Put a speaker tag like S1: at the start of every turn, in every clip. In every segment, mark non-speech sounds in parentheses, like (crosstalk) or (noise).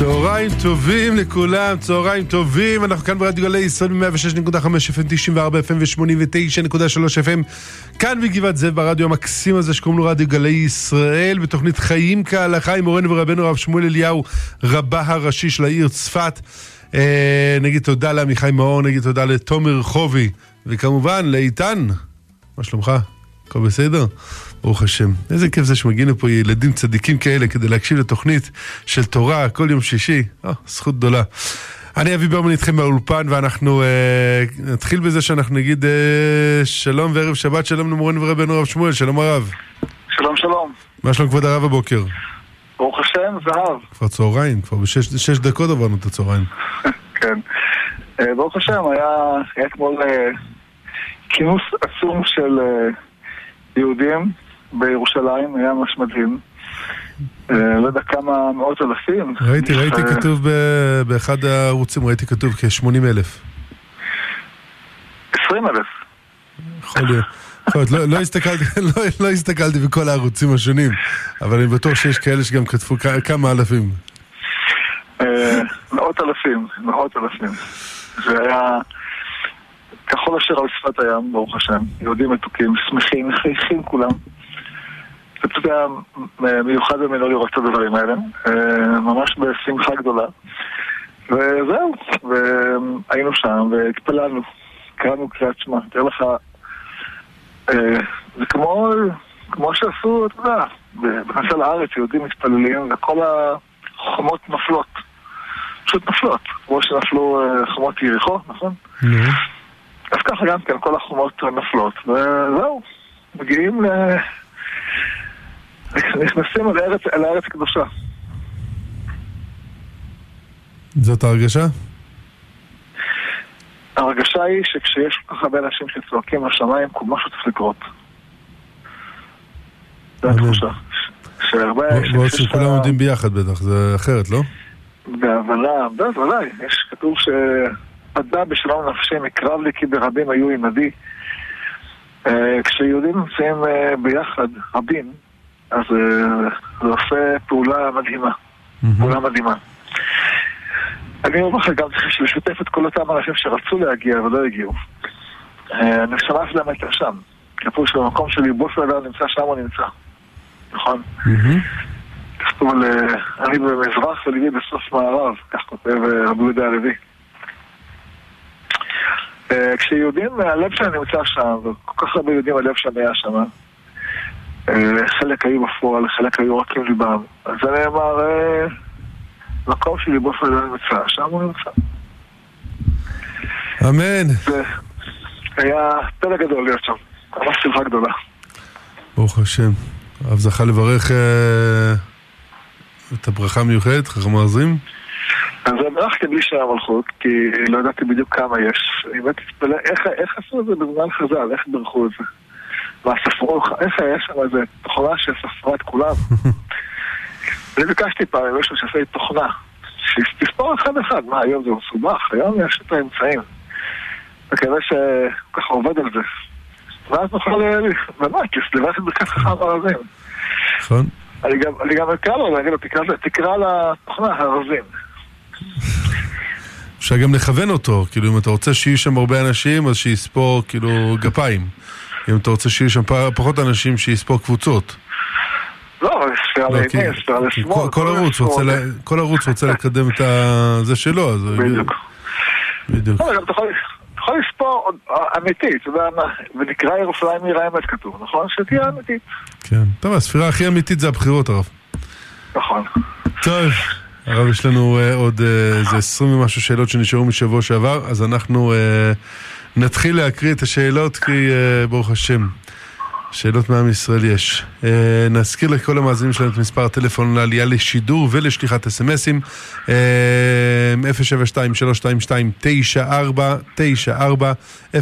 S1: צהריים טובים לכולם, צהריים טובים, אנחנו כאן ברדיו גלי ישראל ב-106.5 FM, 94 FM ו-89.3 FM כאן בגבעת זאב ברדיו המקסים הזה שקוראים לו רדיו גלי ישראל בתוכנית חיים כהלכה עם מורנו ורבנו הרב שמואל אליהו רבה הראשי של העיר צפת אה, נגיד תודה לעמיחי מאור, נגיד תודה לתומר רחובי וכמובן לאיתן, מה שלומך? הכל בסדר? ברוך השם. איזה כיף זה שמגיעים לפה ילדים צדיקים כאלה כדי להקשיב לתוכנית של תורה כל יום שישי. או, זכות גדולה. אני אבי ברמן איתכם מהאולפן ואנחנו אה, נתחיל בזה שאנחנו נגיד אה, שלום וערב שבת שלום למורנו ורבנו הרב שמואל, שלום הרב.
S2: שלום שלום.
S1: מה שלום כבוד הרב הבוקר?
S2: ברוך השם, זהב.
S1: כבר צהריים, כבר בשש דקות עברנו את הצהריים. (laughs)
S2: כן. אה, ברוך השם, היה, היה אתמול אה, כינוס עצום של אה, יהודים בירושלים, היה ממש מדהים. לא יודע כמה מאות אלפים.
S1: ראיתי, ראיתי כתוב באחד הערוצים, ראיתי כתוב כ-80 אלף.
S2: 20 אלף.
S1: יכול להיות. לא, לא, הסתכלתי, (laughs) לא, לא הסתכלתי בכל הערוצים השונים, אבל אני בטוח שיש כאלה שגם כתבו כמה אלפים.
S2: מאות אלפים, מאות אלפים. זה היה כחול אשר על שפת הים, ברוך השם. יהודים מתוקים, שמחים, מחייכים כולם. זה פשוט היה מיוחד במינו לראות את הדברים האלה, אה, ממש בשמחה גדולה. וזהו, והיינו שם והתפללנו, קראנו קריאת שמע. תאר לך, אה, זה כמו, כמו שעשו, אתה יודע, בכניסה לארץ יהודים מתפללים וכל החומות נופלות. פשוט נופלות, כמו שנפלו אה, חומות יריחו, נכון? אז ככה גם כן, כל החומות נופלות, וזהו, מגיעים ל... נכנסים אל הארץ, אל הארץ הקדושה.
S1: זאת ההרגשה?
S2: ההרגשה היא שכשיש כל כך הרבה אנשים שצועקים לשמיים, משהו צריך לקרות. זו התחושה.
S1: ועוד שכולם עומדים ביחד בטח, זה אחרת, לא?
S2: בהבנה, בוודאי, יש כתוב שפדה בשלום נפשי מקרב לי כי ברבים היו עמדי. כשיהודים נמצאים ביחד, רבים, אז זה עושה פעולה מדהימה. פעולה מדהימה. אני אומר לך גם צריך לשתף את כל אותם אנשים שרצו להגיע ולא הגיעו. הנשמה שלהם הייתה שם. כתוב שבמקום של ליבו של אדם נמצא שם הוא נמצא. נכון? כתוב על אני במזרח וליבי בסוף מערב, כך כותב רבי יהודה הלוי. כשיהודים, הלב שלהם נמצא שם, וכל כך הרבה יהודים הלב שלהם היה שם. חלק היו בפועל, חלק היו רק עם ליבם. אז זה נאמר, מקום שליבו של אדם נמצא, שם הוא נמצא.
S1: אמן.
S2: זה היה פלא גדול להיות שם, ממש שמחה גדולה.
S1: ברוך השם. הרב זכה לברך אה, את הברכה המיוחדת, חכם הארזים?
S2: אז ברכתי בלי שעה מלכות, כי לא ידעתי בדיוק כמה יש. אני באמת התפלא, איך, איך עשו את זה בזמן חז"ל, איך ברכו את זה? מה, ספרו, איך היה שם איזה תוכנה שספרה את כולם? (laughs) אני ביקשתי פעם עם מישהו שעשה לי תוכנה, שתספור אחד אחד, מה היום זה מסובך, היום יש את האמצעים. וכנראה שככה עובד על זה. ואז נוכל, באמת, לברך את ברכת חכם ארזים.
S1: נכון.
S2: אני גם אקרא לו, אני אגיד לו, תקרא לתוכנה ארזים.
S1: אפשר גם לכוון אותו, כאילו אם אתה רוצה שיהיו שם הרבה אנשים, אז שיספור כאילו גפיים. אם אתה רוצה שיהיו שם פחות אנשים, שיספור קבוצות.
S2: לא, ספירה לימין, ספירה לשמאל.
S1: כל ערוץ רוצה לקדם את זה שלו, אז...
S2: בדיוק.
S1: בדיוק.
S2: אתה יכול לספור אמיתית, אתה יודע מה, ונקרא ירושלים עיר האמת כתוב, נכון? שתהיה אמיתית.
S1: כן, טוב, הספירה הכי אמיתית זה הבחירות, הרב.
S2: נכון.
S1: טוב. הרב, יש לנו uh, עוד איזה uh, עשרים ומשהו שאלות שנשארו משבוע שעבר, אז אנחנו uh, נתחיל להקריא את השאלות, כי uh, ברוך השם, שאלות מעם ישראל יש. Uh, נזכיר לכל המאזינים שלנו את מספר הטלפון לעלייה לשידור ולשליחת אסמסים, uh, 072-322-9494, 072-322-9494,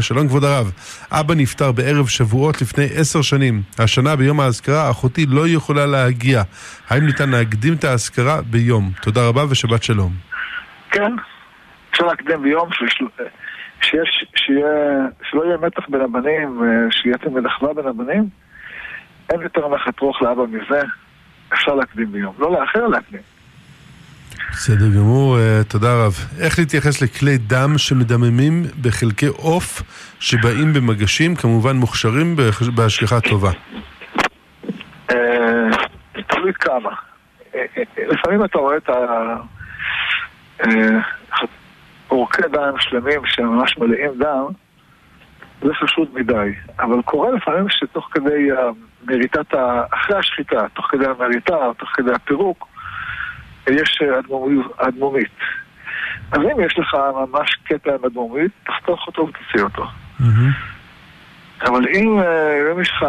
S1: שלום כבוד הרב, אבא נפטר בערב שבועות לפני עשר שנים, השנה ביום האזכרה אחותי לא יכולה להגיע, האם ניתן להקדים את האזכרה ביום? תודה רבה ושבת שלום.
S2: כן, אפשר להקדים ביום שיש, שיהיה, שלא יהיה מתח בין הבנים, שיהיה תמיד אחווה בין הבנים. אין יותר נחת רוח לאבא מזה. אפשר להקדים ביום. לא לאחר, להקדים.
S1: בסדר גמור, uh, תודה רב. איך להתייחס לכלי דם שמדממים בחלקי עוף שבאים במגשים, כמובן מוכשרים בהשגחה טובה?
S2: תלוי כמה. לפעמים אתה רואה את ה... עורקי דם שלמים שממש מלאים דם, זה חשוד מדי. אבל קורה לפעמים שתוך כדי מריטת. אחרי השחיטה, תוך כדי המריטה, תוך כדי הפירוק, יש אדמומית. אז אם יש לך ממש קטע עם אדמומית, תחתוך אותו ותוציא אותו. אבל אם, אם יש לך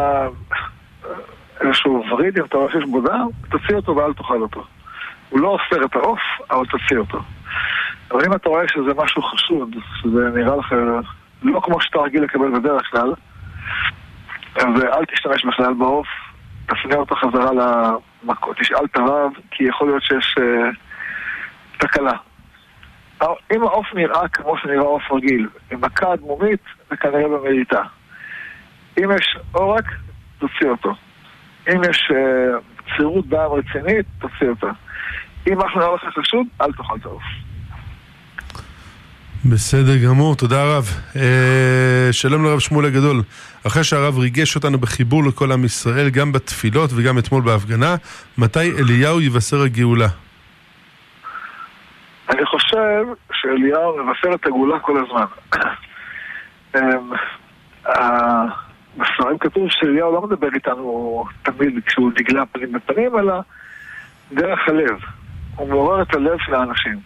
S2: איזשהו וריד, אם אתה רואה שיש בו דם, תוציא אותו ואל תאכל אותו. הוא לא אוסר את העוף, אבל תוציא אותו. אבל אם אתה רואה שזה משהו חשוד, שזה נראה לך לא כמו שאתה רגיל לקבל בדרך כלל, אז אל תשתמש בכלל בעוף, תפנה אותו חזרה למכות, תשאל את הרב, כי יכול להיות שיש אה, תקלה. אם העוף נראה כמו שנראה עוף רגיל, עם מכה אדמומית, זה כנראה במריטה. אם יש עורק, תוציא אותו. אם יש אה, צירות דם רצינית, תוציא אותה. אם משהו נראה לך חשוד, אל תאכל את העוף.
S1: בסדר גמור, תודה רב. אה, שלום לרב שמואל הגדול. אחרי שהרב ריגש אותנו בחיבור לכל עם ישראל, גם בתפילות וגם אתמול בהפגנה, מתי אליהו יבשר הגאולה?
S2: אני חושב שאליהו מבשר את הגאולה כל הזמן. (coughs) בספרים כתוב שאליהו לא מדבר איתנו תמיד כשהוא נגלה פנים בפנים, אלא דרך הלב. הוא מעורר את הלב של האנשים.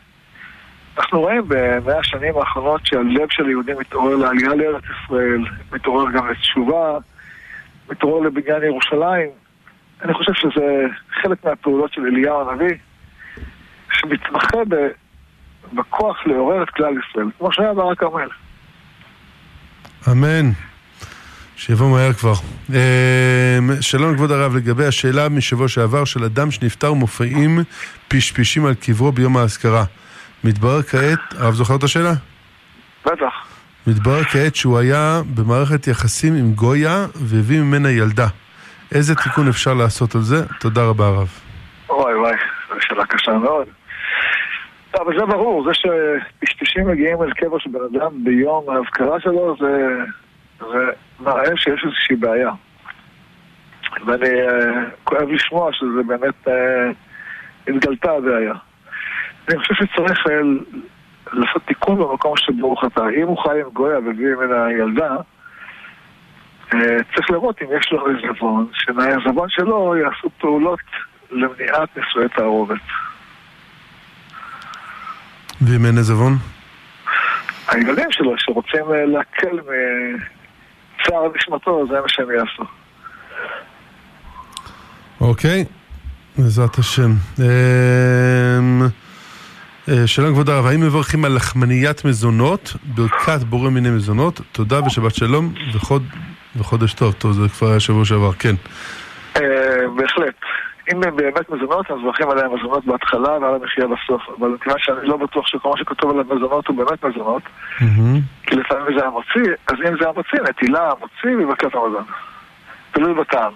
S2: אנחנו רואים במאה השנים האחרונות שהלב של היהודים מתעורר לעלייה לארץ ישראל, מתעורר גם לתשובה, מתעורר לבניין ירושלים. אני חושב שזה חלק מהפעולות של אליהו הנביא, שמתמחה בכוח לעורר את כלל ישראל, כמו שהיה בהר הכרמל.
S1: אמן. שיבוא מהר כבר. שלום כבוד הרב, לגבי השאלה משבוע שעבר של אדם שנפטר מופעים פשפשים על קברו ביום האזכרה. מתברר כעת, הרב זוכר את השאלה?
S2: בטח.
S1: מתברר כעת שהוא היה במערכת יחסים עם גויה והביא ממנה ילדה. איזה תיקון אפשר לעשות על זה? תודה רבה הרב.
S2: וואי וואי, זו שאלה קשה מאוד. אבל זה ברור, זה שפשפשים מגיעים אל קבר של בן אדם ביום האזכרה שלו, זה, זה מראה שיש איזושהי בעיה. ואני uh, כואב לשמוע שזה באמת uh, התגלתה הבעיה. אני חושב שצריך אה, לעשות תיקון במקום שבו הוא חטא. אם הוא חי עם גויה והביא ממנה ילדה, צריך לראות אם יש לו עזבון, שמהעזבון שלו יעשו פעולות למניעת נישואי תערובת.
S1: ואם אין עזבון?
S2: הילדים שלו שרוצים אה, מצער נשמתו, זה מה שהם יעשו.
S1: אוקיי, בעזרת השם. אה, שלום כבוד הרב, האם מברכים על לחמניית מזונות, ברכת בורא מיני מזונות, תודה ושבת שלום וחוד, וחודש טוב, טוב זה כבר היה שבוע שעבר, כן.
S2: אה, בהחלט. אם הם באמת מזונות, אז מברכים עליהם מזונות בהתחלה ועל המחיה בסוף. אבל מכיוון שאני לא בטוח שכל מה שכתוב על המזונות הוא באמת מזונות, כי לפעמים זה המוציא, אז אם זה המוציא, נטילה, המוציא וברכת המזון. תלוי בטעם.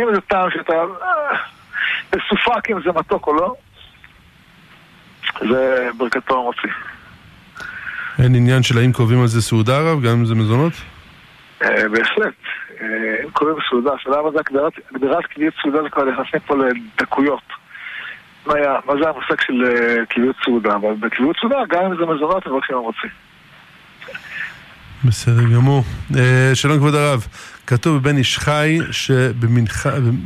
S2: אם זה טעם שאתה... אה, מסופק אם זה מתוק או לא, זה ברכתו המוציא.
S1: אין עניין של האם קובעים על זה סעודה רב, גם אם זה מזונות?
S2: אה, בהחלט. אה, אם קובעים סעודה, השאלה מה זה הגדרת קביעות סעודה זה כבר נכנסים פה לדקויות. מה זה המושג של אה, קביעות סעודה, אבל בקביעות סעודה, גם אם זה מזונות, מברכים המוציא.
S1: בסדר גמור. שלום כבוד הרב, כתוב בבן איש חי שבמנחת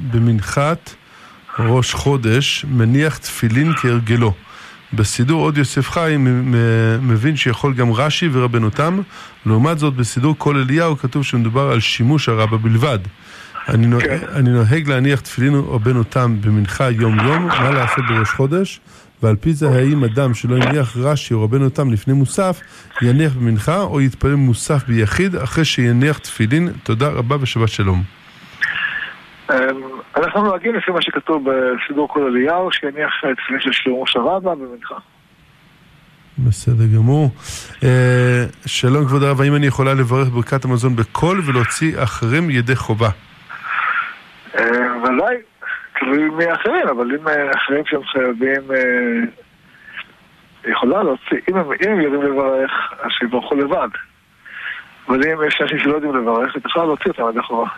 S1: ראש חודש מניח תפילין כהרגלו. בסידור עוד יוסף חיים מבין שיכול גם רש"י ורבנותם, לעומת זאת בסידור כל אליהו כתוב שמדובר על שימוש הרבה בלבד. אני, נוהג, כן. אני נוהג להניח תפילין או בנותם במנחה יום-יום, מה לעשות בראש חודש, ועל פי זה האם אדם שלא יניח רש"י או רבנו תם לפני מוסף, יניח במנחה או יתפלל מוסף ביחיד אחרי שיניח תפילין. תודה רבה ושבת שלום.
S2: אנחנו נוהגים לפי מה שכתוב בסידור כל אליהו, שיניח תפילין של שלמה שרבה במנחה.
S1: בסדר גמור. אה, שלום כבוד הרב, האם אני יכולה לברך ברכת המזון בקול ולהוציא אחרים ידי חובה?
S2: אה, ודאי, תלוי מי האחרים, אבל אם אה, אחרים שהם חייבים... אה, יכולה להוציא, אם הם, אם הם יודעים לברך, אז שיברכו לבד. אבל אם יש אנשים שלא יודעים לברך, היא יכולה להוציא אותם עד אחורה.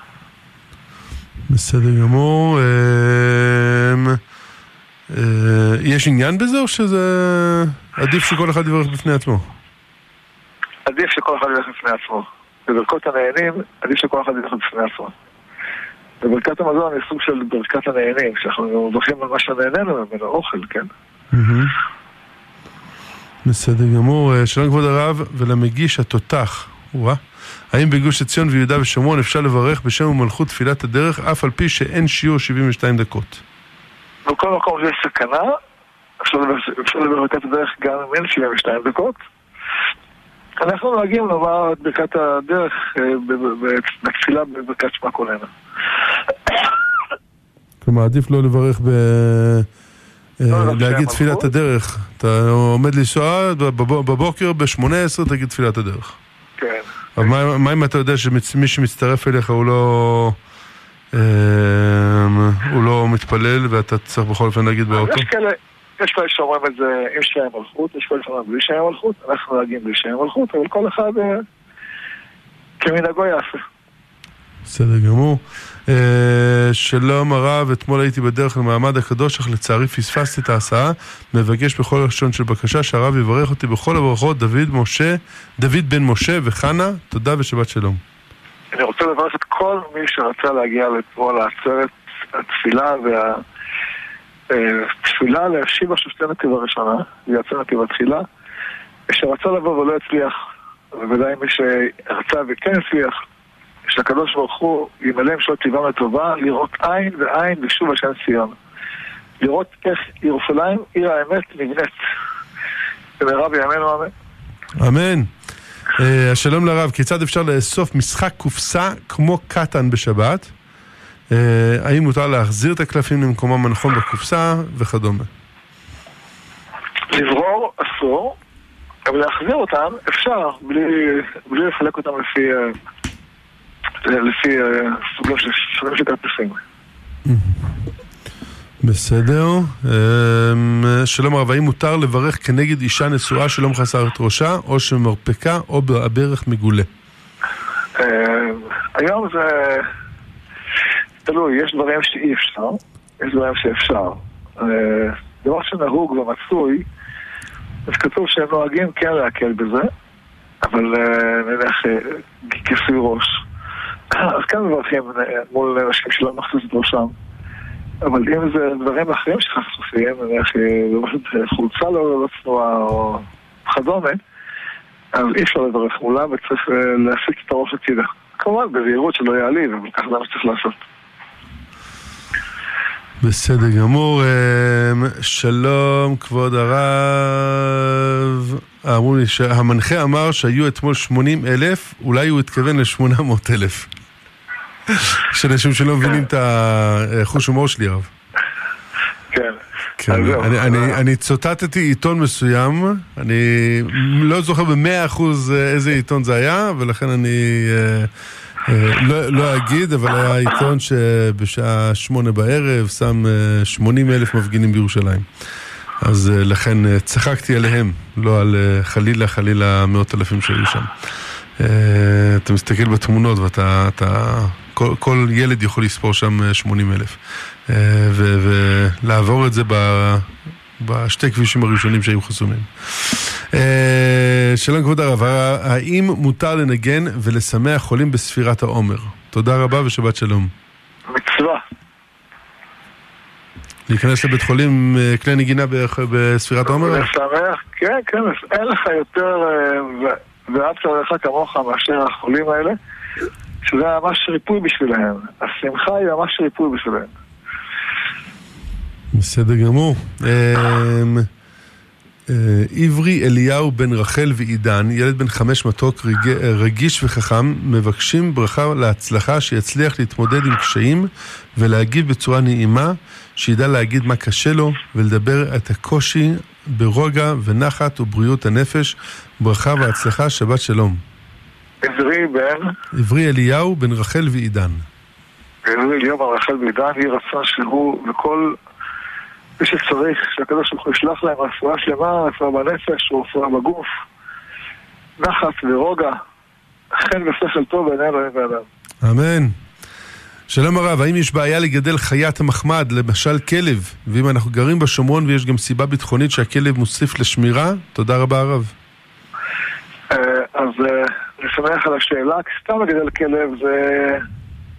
S1: בסדר גמור. אמ, אה, יש עניין בזה או שזה עדיף שכל אחד יברך בפני עצמו?
S2: עדיף שכל אחד ילך בפני עצמו. בברכות הנהנים, עדיף שכל אחד ילך בפני עצמו. בברכת המזון היא סוג של ברכת הנהנים, שאנחנו מברכים על מה שנהנינו ממנו, אוכל, כן?
S1: בסדר גמור. אה, שלום כבוד הרב ולמגיש התותח. וואה. האם בגוש עציון ויהודה ושומרון אפשר לברך בשם ומלכות תפילת הדרך אף על פי שאין שיעור 72 דקות?
S2: בכל מקום שיש סכנה, אפשר לברך- לברכת הדרך גם אם אין 72 דקות. אנחנו נוהגים לומר את ברכת הדרך אה, בתפילה בברכת שמע קולנה.
S1: כלומר, עדיף לא לברך ב... אה,
S2: לא,
S1: להגיד תפילת. הדרך. אתה עומד לנסוע בב- בבוקר ב-18 תגיד תפילת הדרך.
S2: כן.
S1: אבל מה- מה אם אתה יודע שמי שמצטרף אליך הוא לא... אה, הוא לא מתפלל ואתה צריך בכל אופן להגיד באוטו?
S2: יש כאלה, יש כאלה שאומרים את זה עם שם מלכות, יש כאלה שאומרים בלי שם מלכות, אנחנו נוהגים בלי שם מלכות, אבל כל אחד אה, כמנהגו יעשה.
S1: בסדר גמור. אה, שלום הרב, אתמול הייתי בדרך למעמד הקדוש, אך לצערי פספסתי את ההסעה. מבקש בכל לשון של בקשה שהרב יברך אותי בכל הברכות, דוד משה, דוד בן משה וחנה, תודה ושבת שלום.
S2: אני רוצה לברך את כל מי שרצה להגיע לפה לעצרת התפילה והתפילה להשיב השופטי נתיב הראשונה, ויצא נתיב התחילה, שרצה לבוא ולא הצליח, בוודאי מי שרצה וכן הצליח, שהקדוש ברוך הוא ימלא עם שעות טבעם לטובה, לראות עין ועין בשוב השם ציון. לראות איך ירושלים, עיר האמת, נבנית. במהרה בימינו אמן.
S1: אמן. אה, שלום לרב, כיצד אפשר לאסוף משחק קופסה כמו קטן בשבת? אה, האם מותר להחזיר את הקלפים למקומם הנכון בקופסה וכדומה?
S2: לברור אסור, אבל להחזיר אותם אפשר, בלי, בלי לחלק אותם לפי, אה, לפי אה, של של כרטיסים.
S1: בסדר. אמ, שלום הרב, האם מותר לברך כנגד אישה נשואה שלא מכסה את ראשה, או שמרפקה, או ברך מגולה?
S2: אה, היום זה תלוי, יש דברים שאי אפשר, יש דברים שאפשר. אה, דבר שנהוג ומצוי, אז כתוב שהם נוהגים כן להקל בזה, אבל נניח כיסוי ראש. אז כן מברכים אה, מול אנשים שלא מחסוס את ראשם. אבל אם זה דברים אחרים שחשופים, נניח אה, חולצה לא לא צנועה או כדומה, אז אי אפשר לברך מולה וצריך אה, להסיט את הראש הצידה. כמובן בזהירות שלא יעליב, אבל ככה זה מה שצריך לעשות.
S1: בסדר גמור. שלום, כבוד הרב. אמרו לי שהמנחה אמר שהיו אתמול 80 אלף, אולי הוא התכוון ל-800 אלף. יש אנשים שלא מבינים את החוש הומור שלי, הרב.
S2: כן.
S1: כן. אני, אני, אני צוטטתי עיתון מסוים, אני לא זוכר במאה אחוז אה, איזה עיתון זה היה, ולכן אני אה, אה, לא, לא אגיד, אבל היה עיתון שבשעה שמונה בערב שם אה, 80 אלף מפגינים בירושלים. אז אה, לכן אה, צחקתי עליהם, לא על חלילה חלילה מאות אלפים שהיו שם. אתה מסתכל בתמונות ואתה, אתה, כל, כל ילד יכול לספור שם אה, 80 אלף. אה, ולעבור את זה ב- בשתי כבישים הראשונים שהיו חסומים. אה, שלום כבוד הרב, האם מותר לנגן ולשמח חולים בספירת העומר? תודה רבה ושבת שלום.
S2: מצווה.
S1: להיכנס לבית חולים אה, כלי נגינה בספירת העומר?
S2: לשמח, כן, כן, אין לך יותר אה, ו- ואהבת לך כמוך מאשר החולים האלה, שזה ממש ריפוי בשבילהם. השמחה היא ממש ריפוי בשבילהם.
S1: בסדר גמור. אמ, אה, עברי אליהו בן רחל ועידן, ילד בן חמש מתוק, רג- רגיש וחכם, מבקשים ברכה להצלחה, שיצליח להתמודד עם קשיים ולהגיב בצורה נעימה, שידע להגיד מה קשה לו ולדבר את הקושי ברוגע ונחת ובריאות הנפש. ברכה והצלחה, שבת שלום.
S2: עברי בן,
S1: עברי אליהו בן רחל ועידן.
S2: יום הרחל בעידן, יהי רצון שהוא וכל מי שצריך, שהקדוש ברוך הוא ישלח להם רפואה שלמה, רפואה בנפש ורפואה בגוף, נחת ורוגע, חן ושכל טוב בעיני אלוהים ואדם.
S1: אמן. שלום הרב, האם יש בעיה לגדל חיית מחמד, למשל כלב? ואם אנחנו גרים בשומרון ויש גם סיבה ביטחונית שהכלב מוסיף לשמירה? תודה רבה הרב.
S2: אה, אז אה, אני שמח על השאלה, כי סתם לגדל כלב זה,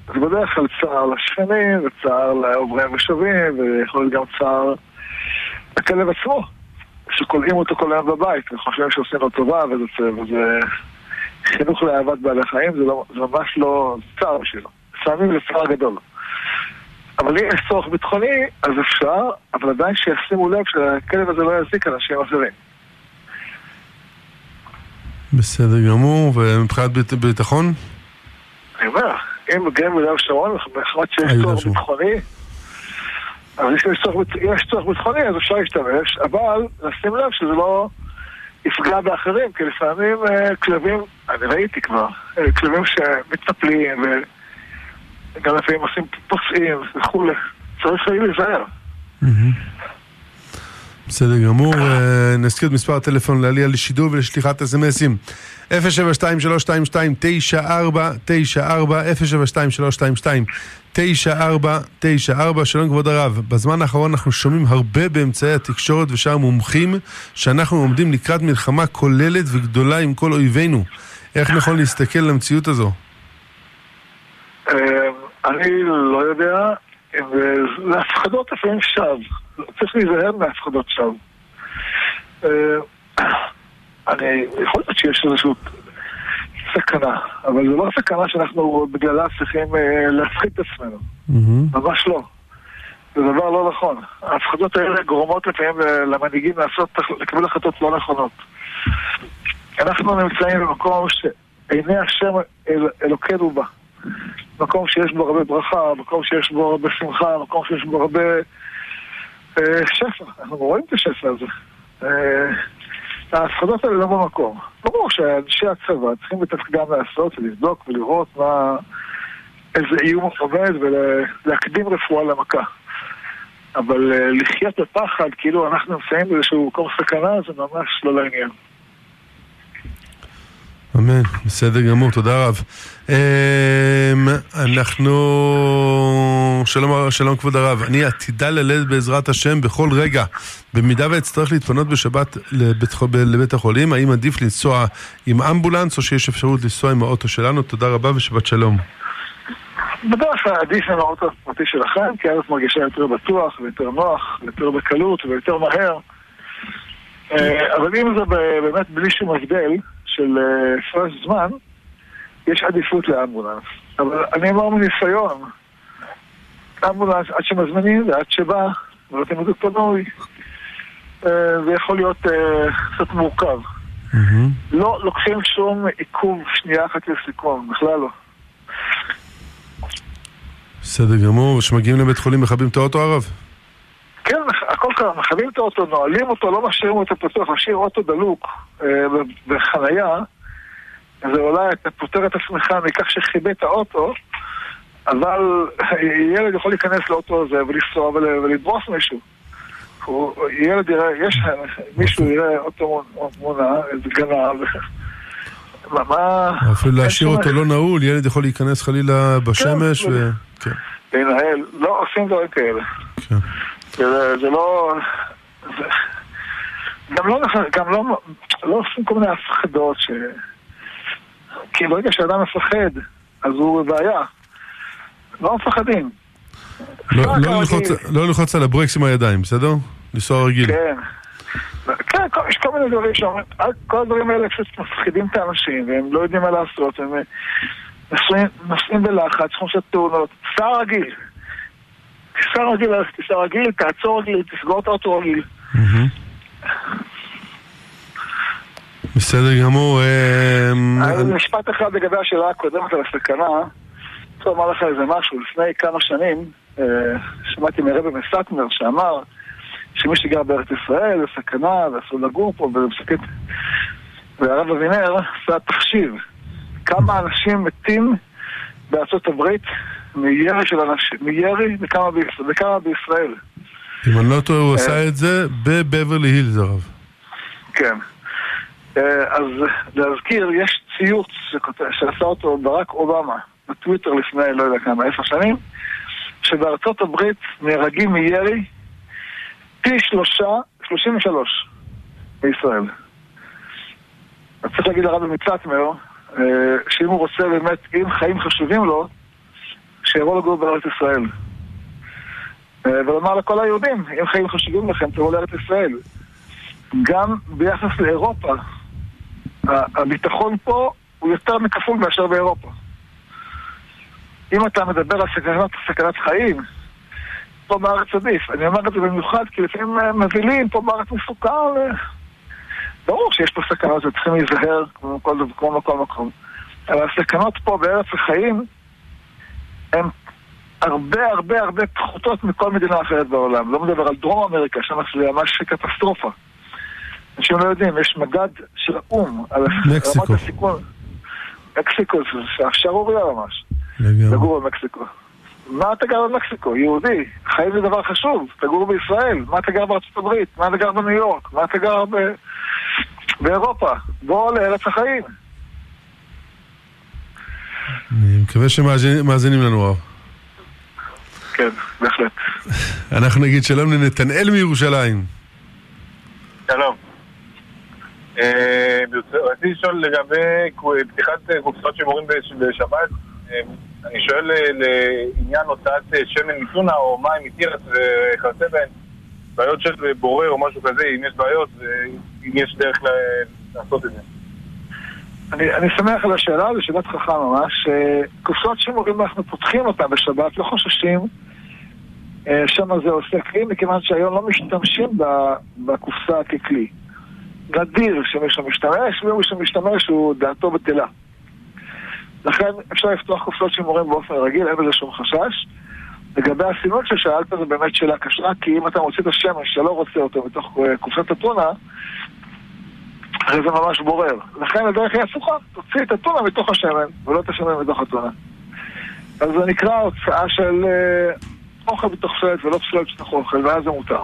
S2: זה בדרך כלל צער לשכנים, וצער לעוברים ושבים, ויכול להיות גם צער לכלב עצמו, שכולאים אותו כל היום בבית, וחושבים שעושים לו טובה, וזה, וזה חינוך לאהבת בעלי חיים, זה, לא, זה ממש לא צער בשבילו. לפעמים זה צער גדול. אבל אם יש צורך ביטחוני, אז אפשר, אבל עדיין שישימו לב שהכלב הזה לא יזיק אנשים אחרים.
S1: בסדר גמור, ומבחינת בית, ביטחון?
S2: אני אומר, אם מגיעים ליהודה ושומרון, בהחלט שיש צורך ביטחוני, אז אם יש צורך ביטחוני אז אפשר להשתמש, אבל לשים לב שזה לא יפגע באחרים, כי לפעמים uh, כלבים, אני ראיתי כבר, uh, כלבים שמתנפלים וגם לפעמים עושים פוסעים וכולי, צריך להיזהר.
S1: בסדר גמור, נזכיר את מספר הטלפון לעלייה לשידור ולשליחת אסמסים 072-322-9494 072-322-9494 שלום כבוד הרב, בזמן האחרון אנחנו שומעים הרבה באמצעי התקשורת ושאר מומחים שאנחנו עומדים לקראת מלחמה כוללת וגדולה עם כל אויבינו. איך נכון להסתכל על המציאות הזו?
S2: אני לא יודע, זה הפחדות לפעמים שווא צריך להיזהר מהפחדות שווא. אני, יכול להיות שיש איזושהי סכנה, אבל זו לא סכנה שאנחנו בגללה צריכים אה, להפחיד את עצמנו. ממש לא. זה דבר לא נכון. ההפחדות האלה גורמות לפעמים אה, למנהיגים לעשות, לקבל החלטות לא נכונות. אנחנו נמצאים במקום שעיני השם אל, אלוקינו בה. מקום שיש בו הרבה ברכה, מקום שיש בו הרבה שמחה, מקום שיש בו הרבה אה, שפע, אנחנו רואים את השפע הזה. אה, ההפחדות האלה לא במקום. ברור שאנשי הצבא צריכים בתפקידם לעשות ולבדוק ולראות מה... איזה איום עובד ולהקדים רפואה למכה. אבל אה, לחיות בפחד, כאילו אנחנו נמצאים באיזשהו מקום סכנה, זה ממש לא לעניין.
S1: אמן, בסדר גמור, תודה רב. אמ, אנחנו... שלום, שלום כבוד הרב, אני עתידה ללדת בעזרת השם בכל רגע. במידה ואצטרך להתפנות בשבת לבית, לבית החולים, האם עדיף לנסוע עם אמבולנס או שיש אפשרות לנסוע עם האוטו שלנו? תודה רבה ושבת שלום.
S2: בדרך כלל עדיף עם האוטו הפרטי שלכם, כי את מרגישה יותר בטוח ויותר נוח, ויותר בקלות ויותר מהר. אה, אבל אם זה באמת בלי שום הבדל, של הפרש אה, זמן, יש עדיפות לאמבולנס. אבל אני אומר מניסיון, אמבולנס עד שמזמינים ועד שבא, ולא תמיד הוא פנוי, אה, זה יכול להיות אה, קצת מורכב. לא לוקחים שום עיכוב שנייה אחת לסיכון, בכלל לא.
S1: בסדר גמור, כשמגיעים לבית חולים מכבים את האוטו הרב?
S2: כן, הכל קרה, מכבים את האוטו, נועלים אותו, לא משאירים אותו פתוח, משאיר אוטו דלוק אה, בחנייה, זה אולי אתה פותר את עצמך מכך שכיבה את האוטו, אבל ילד יכול להיכנס לאוטו הזה ולנסוע ולדרוס מישהו. הוא, ילד יראה, יש, מישהו יראה אוטו מונע, איזה גנב.
S1: מה... אפילו להשאיר אותו לא נעול, ילד יכול להיכנס חלילה בשמש
S2: כן, ו... כן. לנהל, לא עושים דברים כאלה. כן. זה, זה לא... גם לא, גם לא, לא עושים כל מיני הפחדות ש... כי ברגע שאדם מפחד, אז הוא בבעיה. לא מפחדים.
S1: לא, לא, ללחוץ, לא ללחוץ על הברקס עם הידיים, בסדר? לנסוע רגיל.
S2: כן. כן, יש כל מיני דברים שאומרים, כל הדברים האלה קצת מפחידים את האנשים, והם לא יודעים מה לעשות, הם נוסעים בלחץ, צריכים לעשות תאונות. סע רגיל. טיסה רגיל, טיסה רגיל, תעצור רגיל, תסגור את האוטו רגיל.
S1: בסדר גמור.
S2: אה, משפט אחד לגבי השאלה הקודמת על הסכנה. אני רוצה לומר לך איזה משהו. לפני כמה שנים אה, שמעתי מרבי מסטמר שאמר שמי שגר בארץ ישראל זה סכנה ואסור לגור פה וזה מסכת. והרב אבינר עשה תחשיב כמה אנשים מתים בארצות הברית מירי של אנשים, מירי וכמה, ביש, וכמה בישראל.
S1: אם אני לא טועה, הוא עשה את זה בבברלי הילס, הרב.
S2: כן. אה, אז להזכיר, יש ציוץ שעשה אותו ברק אובמה בטוויטר לפני, לא יודע כמה, עשר שנים, שבארצות הברית נהרגים מירי פי שלושה, שלושים ושלוש בישראל. אז צריך להגיד לרבי מצטמר, אה, שאם הוא רוצה באמת, אם חיים חשובים לו, שיבוא לגור בארץ ישראל. אה, ולומר לכל היהודים, אם חיים חשובים לכם, תבואו לארץ ישראל. גם ביחס לאירופה, הביטחון פה הוא יותר מכפול מאשר באירופה. אם אתה מדבר על סכנת, סכנת חיים, פה בארץ עדיף. אני אומר את זה במיוחד כי לפעמים אה, מבהילים, פה בארץ מסוכן. אה. ברור שיש פה סכנות וצריכים להיזהר כמו כל, כמו בכל מקום. אבל הסכנות פה בארץ החיים הן הרבה הרבה הרבה פחותות מכל מדינה אחרת בעולם. לא מדבר על דרום אמריקה, שם זה ממש קטסטרופה. אנשים לא יודעים, יש מדד של האו"ם על
S1: מקסיקו.
S2: רמת הסיכון. מקסיקו זה שערוריה ממש. לגור במקסיקו. מה אתה גר במקסיקו? יהודי. חיים זה דבר חשוב, תגור בישראל. מה אתה גר בארצות הברית? מה אתה גר בניו יורק? מה אתה גר ב... באירופה? בוא לארץ החיים.
S1: אני מקווה שמאזינים לנו, הרב.
S2: כן, בהחלט.
S1: אנחנו נגיד שלום לנתנאל מירושלים.
S3: שלום. אה, רציתי לשאול לגבי פתיחת קופסאות שימורים בש- בשבת. אה, אני שואל אה, לעניין הוצאת שמן מטונה או מים מתירס וכיוצא בהן. בעיות של בורר או משהו כזה, אם יש בעיות, אם יש דרך לעשות את זה.
S2: אני, אני שמח על השאלה, זו שאלת חכם ממש. קופסאות שימורים אנחנו פותחים אותן בשבת, לא חוששים. אה, שם זה עושה כלי, מכיוון שהיום לא משתמשים בקופסה ככלי. נדיר שמישהו משתמש, ומי שמשתמש הוא דעתו בטלה. לכן אפשר לפתוח קופסאות שימורים באופן רגיל, אין בזה שום חשש. לגבי הסינון ששאלת, זו באמת שאלה קשה, כי אם אתה מוציא את השמן שלא רוצה אותו בתוך אה, קופסת הטונה, הרי זה ממש בורר. לכן הדרך היא הפוכה, תוציא את הטונה מתוך השמן, ולא את השמן מתוך הטונה. אז זה נקרא הוצאה של אה, אוכל בתוך פסולת ולא פסולת בתוך אוכל, ואז זה מותר.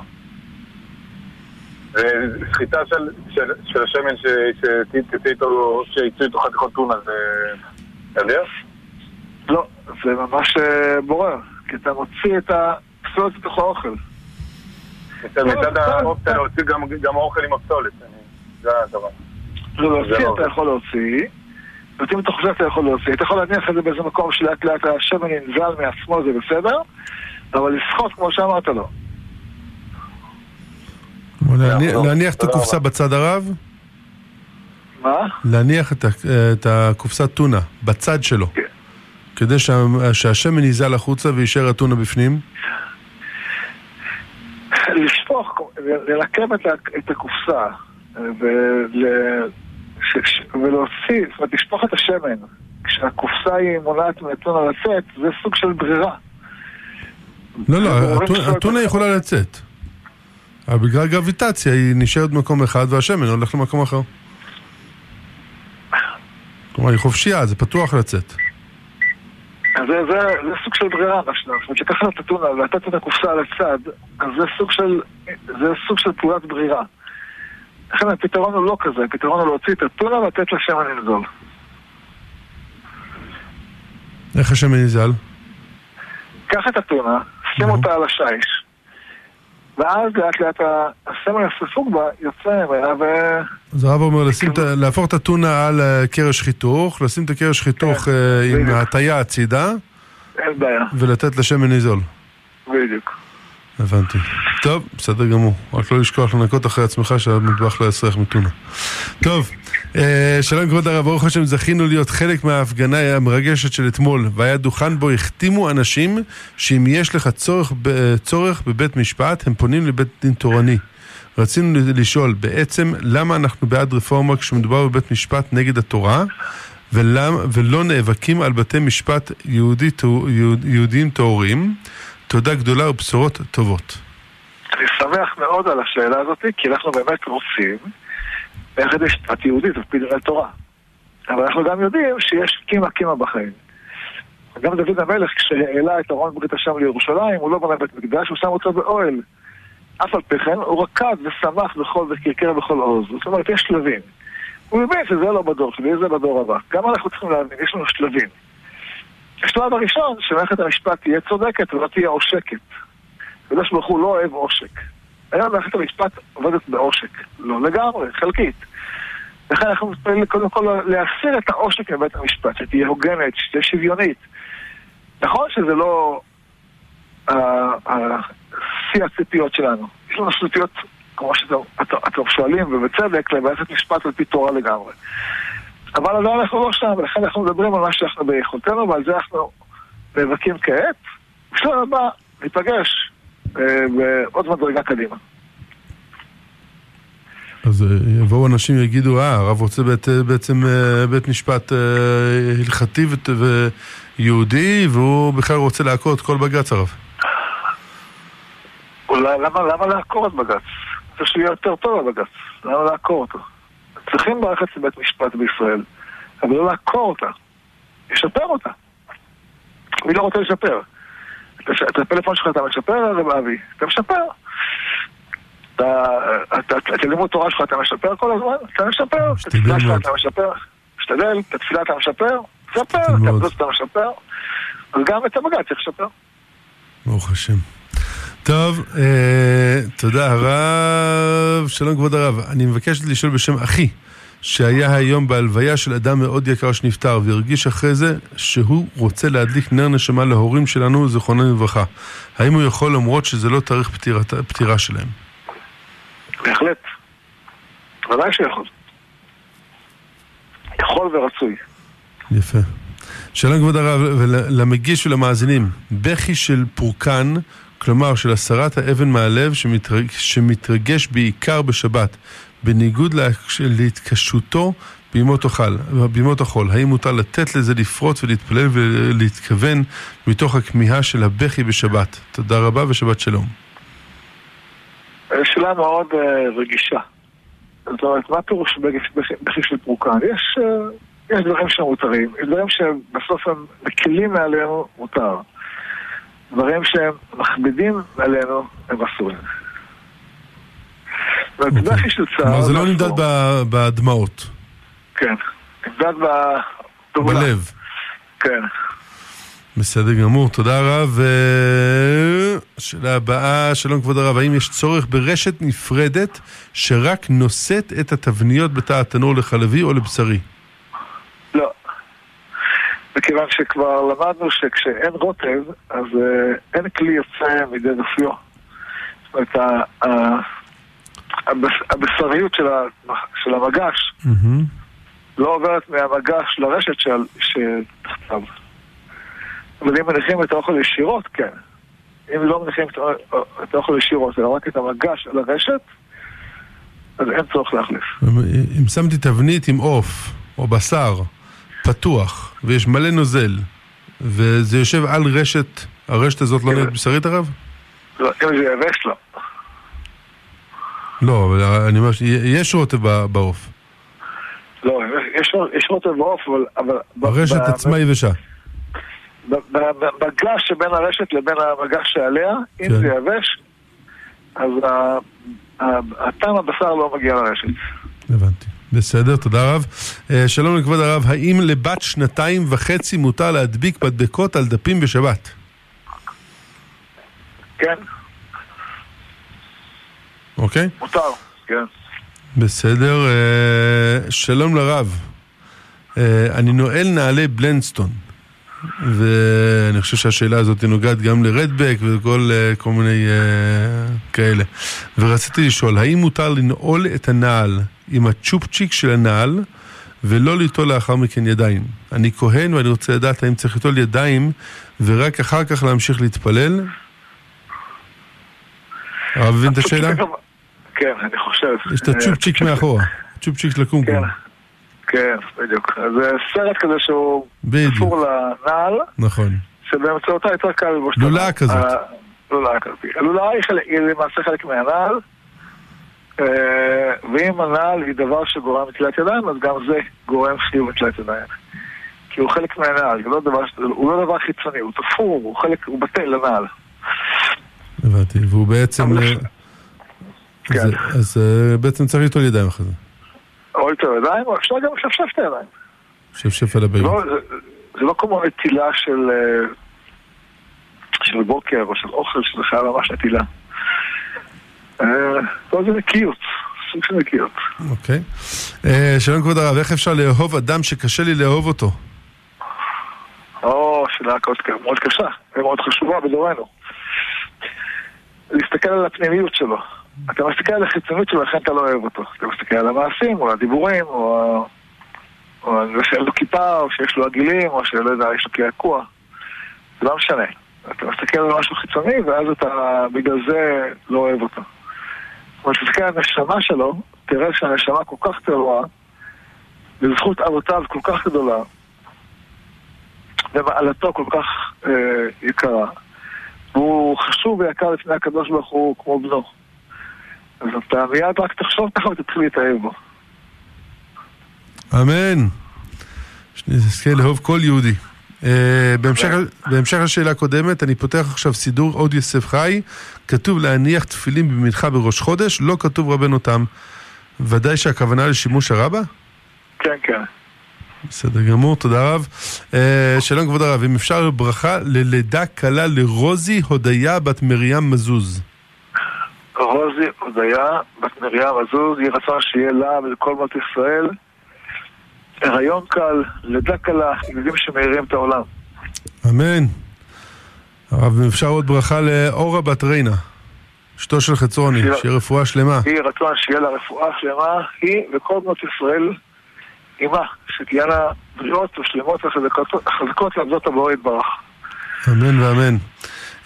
S3: וסחיטה של, של, של השמן שתצא איתו, שיצאו איתו חתיכות טונה, זה... אתה יודע?
S2: לא, זה ממש אה, בורר, כי אתה מוציא את הפסולת מתוך האוכל.
S3: מצד מצד האופציה להוציא גם האוכל עם הפסולת. זה הדבר.
S2: לא להוציא
S3: לא
S2: אתה. יכול להוציא, להוציא מתוך זה אתה יכול להוציא. אתה יכול להניח את זה באיזה מקום שלאט לאט השמן ינזל מעצמו, זה בסדר, אבל לסחוט כמו שאמרת לא.
S1: להניח-
S3: לא,
S1: להניח את הקופסה. בצד הרב,
S2: מה?
S1: להניח את הקופסת טונה בצד שלו,
S2: כן.
S1: כדי שה- שהשמן ייזל החוצה ויישאר הטונה בפנים.
S2: לשפוך, ללקם את, ה- את הקופסה ול, ש, ש, אומרת, לשפוך את השמן כשהקופסה היא מונעת מהטונה לצאת, זה סוג של ברירה.
S1: לא, לא, הטונה יכולה לצאת. אבל בגלל גרביטציה היא נשארת במקום אחד והשמן הולך למקום אחר. כלומר, היא חופשייה, זה פתוח לצאת.
S2: זה, זה, זה סוג של ברירה, מה שאתה- זאת אומרת, לקחת את הטונה ולתת את הקופסה לצד, אז זה סוג של, זה סוג של פעולת ברירה. לכן הפתרון הוא לא כזה, הפתרון הוא להוציא את הטונה ולתת לה שמן לנזול.
S1: איך השמן יזל?
S2: קח את הטונה, שים. אותה על השיש, ואז לאט לאט הסמל הספוג בה יוצא ממנה ו...
S1: אז הרב אומר ה- להפוך את הטונה על אה, קרש חיתוך, לשים את הקרש חיתוך
S2: כן,
S1: אה, עם. ההטייה הצידה, ולתת לשמן לזול.
S2: בדיוק.
S1: הבנתי. טוב, בסדר גמור. רק לא לשכוח לנקות אחרי עצמך שהמטבח לא יסריח מטונה. טוב, אה, שלום כבוד הרב, ברוך השם זכינו להיות חלק מההפגנה המרגשת של אתמול, והיה דוכן בו החתימו אנשים שאם יש לך צורך, צורך בבית משפט, הם פונים לבית דין תורני. רצינו לשאול, בעצם, למה אנחנו בעד רפורמה כשמדובר בבית משפט נגד התורה, ולמ, ולא נאבקים על בתי משפט יהודי, יהוד, יהודיים טהורים? תודה גדולה ובשורות טובות.
S2: אני שמח מאוד על השאלה הזאת, כי אנחנו באמת רוצים ללכת לשפט יהודית על דברי תורה. אבל אנחנו גם יודעים שיש קימה קימה בחיים. גם דוד המלך, כשהעלה את ארון ברית השם לירושלים, הוא לא בנה בית מקדש, הוא שם אותו באוהל. אף על פי כן, הוא רקד ושמח בכל וקרקר בכל עוז. זאת אומרת, יש שלבים. הוא מבין שזה לא בדור שלי, זה בדור הבא. גם אנחנו צריכים להבין, יש לנו שלבים. השלב הראשון, שמערכת המשפט תהיה צודקת ולא תהיה עושקת. הקדוש ברוך הוא לא אוהב עושק. היום מערכת המשפט עובדת בעושק. לא לגמרי, חלקית. לכן אנחנו מתפללים קודם כל להסיר את העושק מבית המשפט, שתהיה הוגנת, שתהיה שוויונית. נכון שזה לא שיא הציפיות שלנו. יש לנו ציפיות, כמו שאתם שואלים, ובצדק, למערכת משפט על פי תורה לגמרי. אבל עדיין אנחנו לא שם, ולכן אנחנו מדברים על מה שאנחנו ביכולתנו, ועל זה אנחנו נאבקים כעת. בשלב הבא ניפגש אה, בעוד מדרגה קדימה.
S1: אז אה, יבואו אנשים ויגידו, אה, הרב רוצה בית, אה, בעצם בית משפט הלכתי ויהודי, והוא בכלל רוצה לעקור את כל בג"ץ הרב.
S2: אולי, למה, למה לעקור את בג"ץ? זה שיהיה יותר טוב הבג"ץ, למה לעקור אותו? צריכים מערכת לבית משפט בישראל, אבל לא לעקור אותה, לשפר אותה. מי לא רוצה לשפר? את הפלאפון שלך אתה משפר, הרב אבי? אתה משפר. את הלימוד תורה שלך אתה משפר כל הזמן? אתה משפר. את התפילה שלך אתה משפר. משתדל, את התפילה אתה משפר. משפר, את העבודות אתה משפר. אז גם את הבג"ץ צריך לשפר.
S1: ברוך השם. טוב, אה, תודה הרב. שלום כבוד הרב. אני מבקש לשאול בשם אחי, שהיה היום בהלוויה של אדם מאוד יקר שנפטר, והרגיש אחרי זה שהוא רוצה להדליק נר נשמה להורים שלנו, זיכרוננו לברכה. האם הוא יכול למרות שזה לא תאריך פטירה שלהם?
S2: בהחלט. ודאי שיכול. יכול ורצוי.
S1: יפה. שלום כבוד הרב, ולמגיש ולמאזינים, בכי של פורקן, כלומר של הסרת האבן מהלב שמתרג... שמתרגש בעיקר בשבת, בניגוד להתקשותו בימות החול, בימות החול. האם מותר לתת לזה לפרוץ ולהתפלל ולהתכוון מתוך הכמיהה של הבכי בשבת? תודה רבה ושבת שלום.
S2: שאלה מאוד uh, רגישה. זאת אומרת, מה פירוש בכי של פרוקן? יש, uh, יש דברים שמותרים, יש דברים שבסוף הם מקלים מעלינו, מותר. דברים שהם מכבידים עלינו, הם אסורים.
S1: אוקיי. בכי של צער... כלומר, זה לא נמדד בדמעות.
S2: כן, נמדד
S1: בלב.
S2: כן.
S1: בסדר גמור, תודה רב. שאלה הבאה, שלום כבוד הרב, האם יש צורך ברשת נפרדת שרק נושאת את התבניות בתא התנור לחלבי או לבשרי?
S2: לא. מכיוון שכבר למדנו שכשאין רוטב, אז uh, אין כלי יוצא מידי נופיו. זאת אומרת, הבשריות של, ה, של המגש mm-hmm. לא עוברת מהמגש לרשת שתחתיו. אבל אם מניחים את האוכל ישירות, כן. אם לא מניחים את האוכל ישירות, אלא רק את המגש על הרשת, אז אין צורך להחליף.
S1: אם שמתי תבנית עם עוף או בשר פתוח, ויש מלא נוזל, וזה יושב על רשת, הרשת הזאת לא נראית בשרית הרב?
S2: לא, אם זה יבש לא.
S1: לא, אבל אני אומר שיש רוטב בעוף.
S2: לא, יש רוטב בעוף, אבל...
S1: הרשת עצמה יבשה.
S2: בגש שבין הרשת לבין המגש שעליה, אם כן. זה יבש, אז הטעם הבשר לא מגיע לרשת.
S1: הבנתי. בסדר, תודה רב. אה, שלום לכבוד הרב, האם לבת שנתיים וחצי מותר להדביק מדבקות על דפים בשבת?
S2: כן.
S1: אוקיי?
S2: מותר, כן.
S1: בסדר, אה, שלום לרב. אה, אני נועל נעלי בלנסטון. ואני חושב שהשאלה הזאת נוגעת גם לרדבק וכל אה, כל מיני uh, כאלה. ורציתי לשאול, האם מותר לנעול את הנעל עם הצ'ופצ'יק של הנעל ולא ליטול לאחר מכן ידיים? אני כהן ואני רוצה לדעת האם צריך ליטול ידיים ורק אחר כך להמשיך להתפלל? הרב מבין את השאלה?
S2: כן, אני חושב.
S1: יש את הצ'ופצ'יק מאחורה, צ'ופצ'יק של הקומקום. כן.
S2: כן, בדיוק. זה סרט כזה שהוא קשור לנעל.
S1: נכון.
S2: שבאמצעותה יותר קל ללבוש
S1: את. לולאה כזאת.
S2: לולאה כזאת. הלולאה היא למעשה חלק מהנעל, אה, ואם הנעל היא דבר שגורם מטילת ידיים, אז גם זה גורם חיוב מטילת ידיים. כי הוא חלק מהנעל, לא דבר, הוא לא דבר חיצוני, הוא תפור, הוא חלק, הוא בטל לנעל.
S1: הבנתי, והוא בעצם...
S2: כן.
S1: אז, אז uh, בעצם צריך ליטול ידיים אחרי זה.
S2: או יותר ידיים, או אפשר גם לשפשף את הידיים.
S1: שפשף על הבעיות.
S2: לא, זה, זה לא כמו נטילה של, אה, של בוקר או של אוכל, שזה חייב ממש נטילה. אה, לא, זה נקיות, סוג של נקיות.
S1: אוקיי. אה, שלום כבוד הרב, איך אפשר לאהוב אדם שקשה לי לאהוב אותו?
S2: או, שאלה מאוד קשה ומאוד חשובה בדורנו. להסתכל על הפנימיות שלו. אתה מסתכל על החיצוניות שלו, לכן אתה לא אוהב אותו. אתה מסתכל על המעשים, או הדיבורים, או, על זה שאין לו כיפה, או שיש לו עגילים, או שלא יודע, יש לו קעקוע. זה לא משנה. אתה מסתכל על משהו חיצוני, ואז אתה בגלל זה לא אוהב אותו. אבל תסתכל על הנשמה שלו, תראה שהנשמה כל כך טהורה, וזכות אבותיו כל כך גדולה, ומעלתו כל כך אה, יקרה. והוא חשוב ויקר לפני הקדוש ברוך הוא כמו בנו. אז אתה מיד רק תחשוב ככה ותתחיל להתאהב בו.
S1: אמן. שנזכה לאהוב כל יהודי. Uh, בהמשך, לשאלה הקודמת, אני פותח עכשיו סידור עוד יוסף חי, כתוב להניח תפילין במנחה בראש חודש, לא כתוב רבנו תם. ודאי שהכוונה לשימוש הרבה?
S2: כן, כן.
S1: בסדר גמור, תודה רב. Uh, שלום כבוד הרב, אם אפשר ברכה ללידה קלה לרוזי הודיה בת מרים מזוז.
S2: רוזי הודיה בת מרים מזוז, יהי רצון שיהיה לה ולכל מות ישראל. הריון קל, לידה קלה, ילדים שמאירים את העולם.
S1: אמן. הרב, אם אפשר עוד ברכה לאורה בת ריינה, אשתו של חצרוני, שיהיה רפואה שלמה.
S2: יהי רצון שיהיה לה רפואה שלמה, היא וכל בנות ישראל עימה, שתהיינה בריאות ושלמות וחזקות לעבדות הבורא יתברך.
S1: אמן ואמן.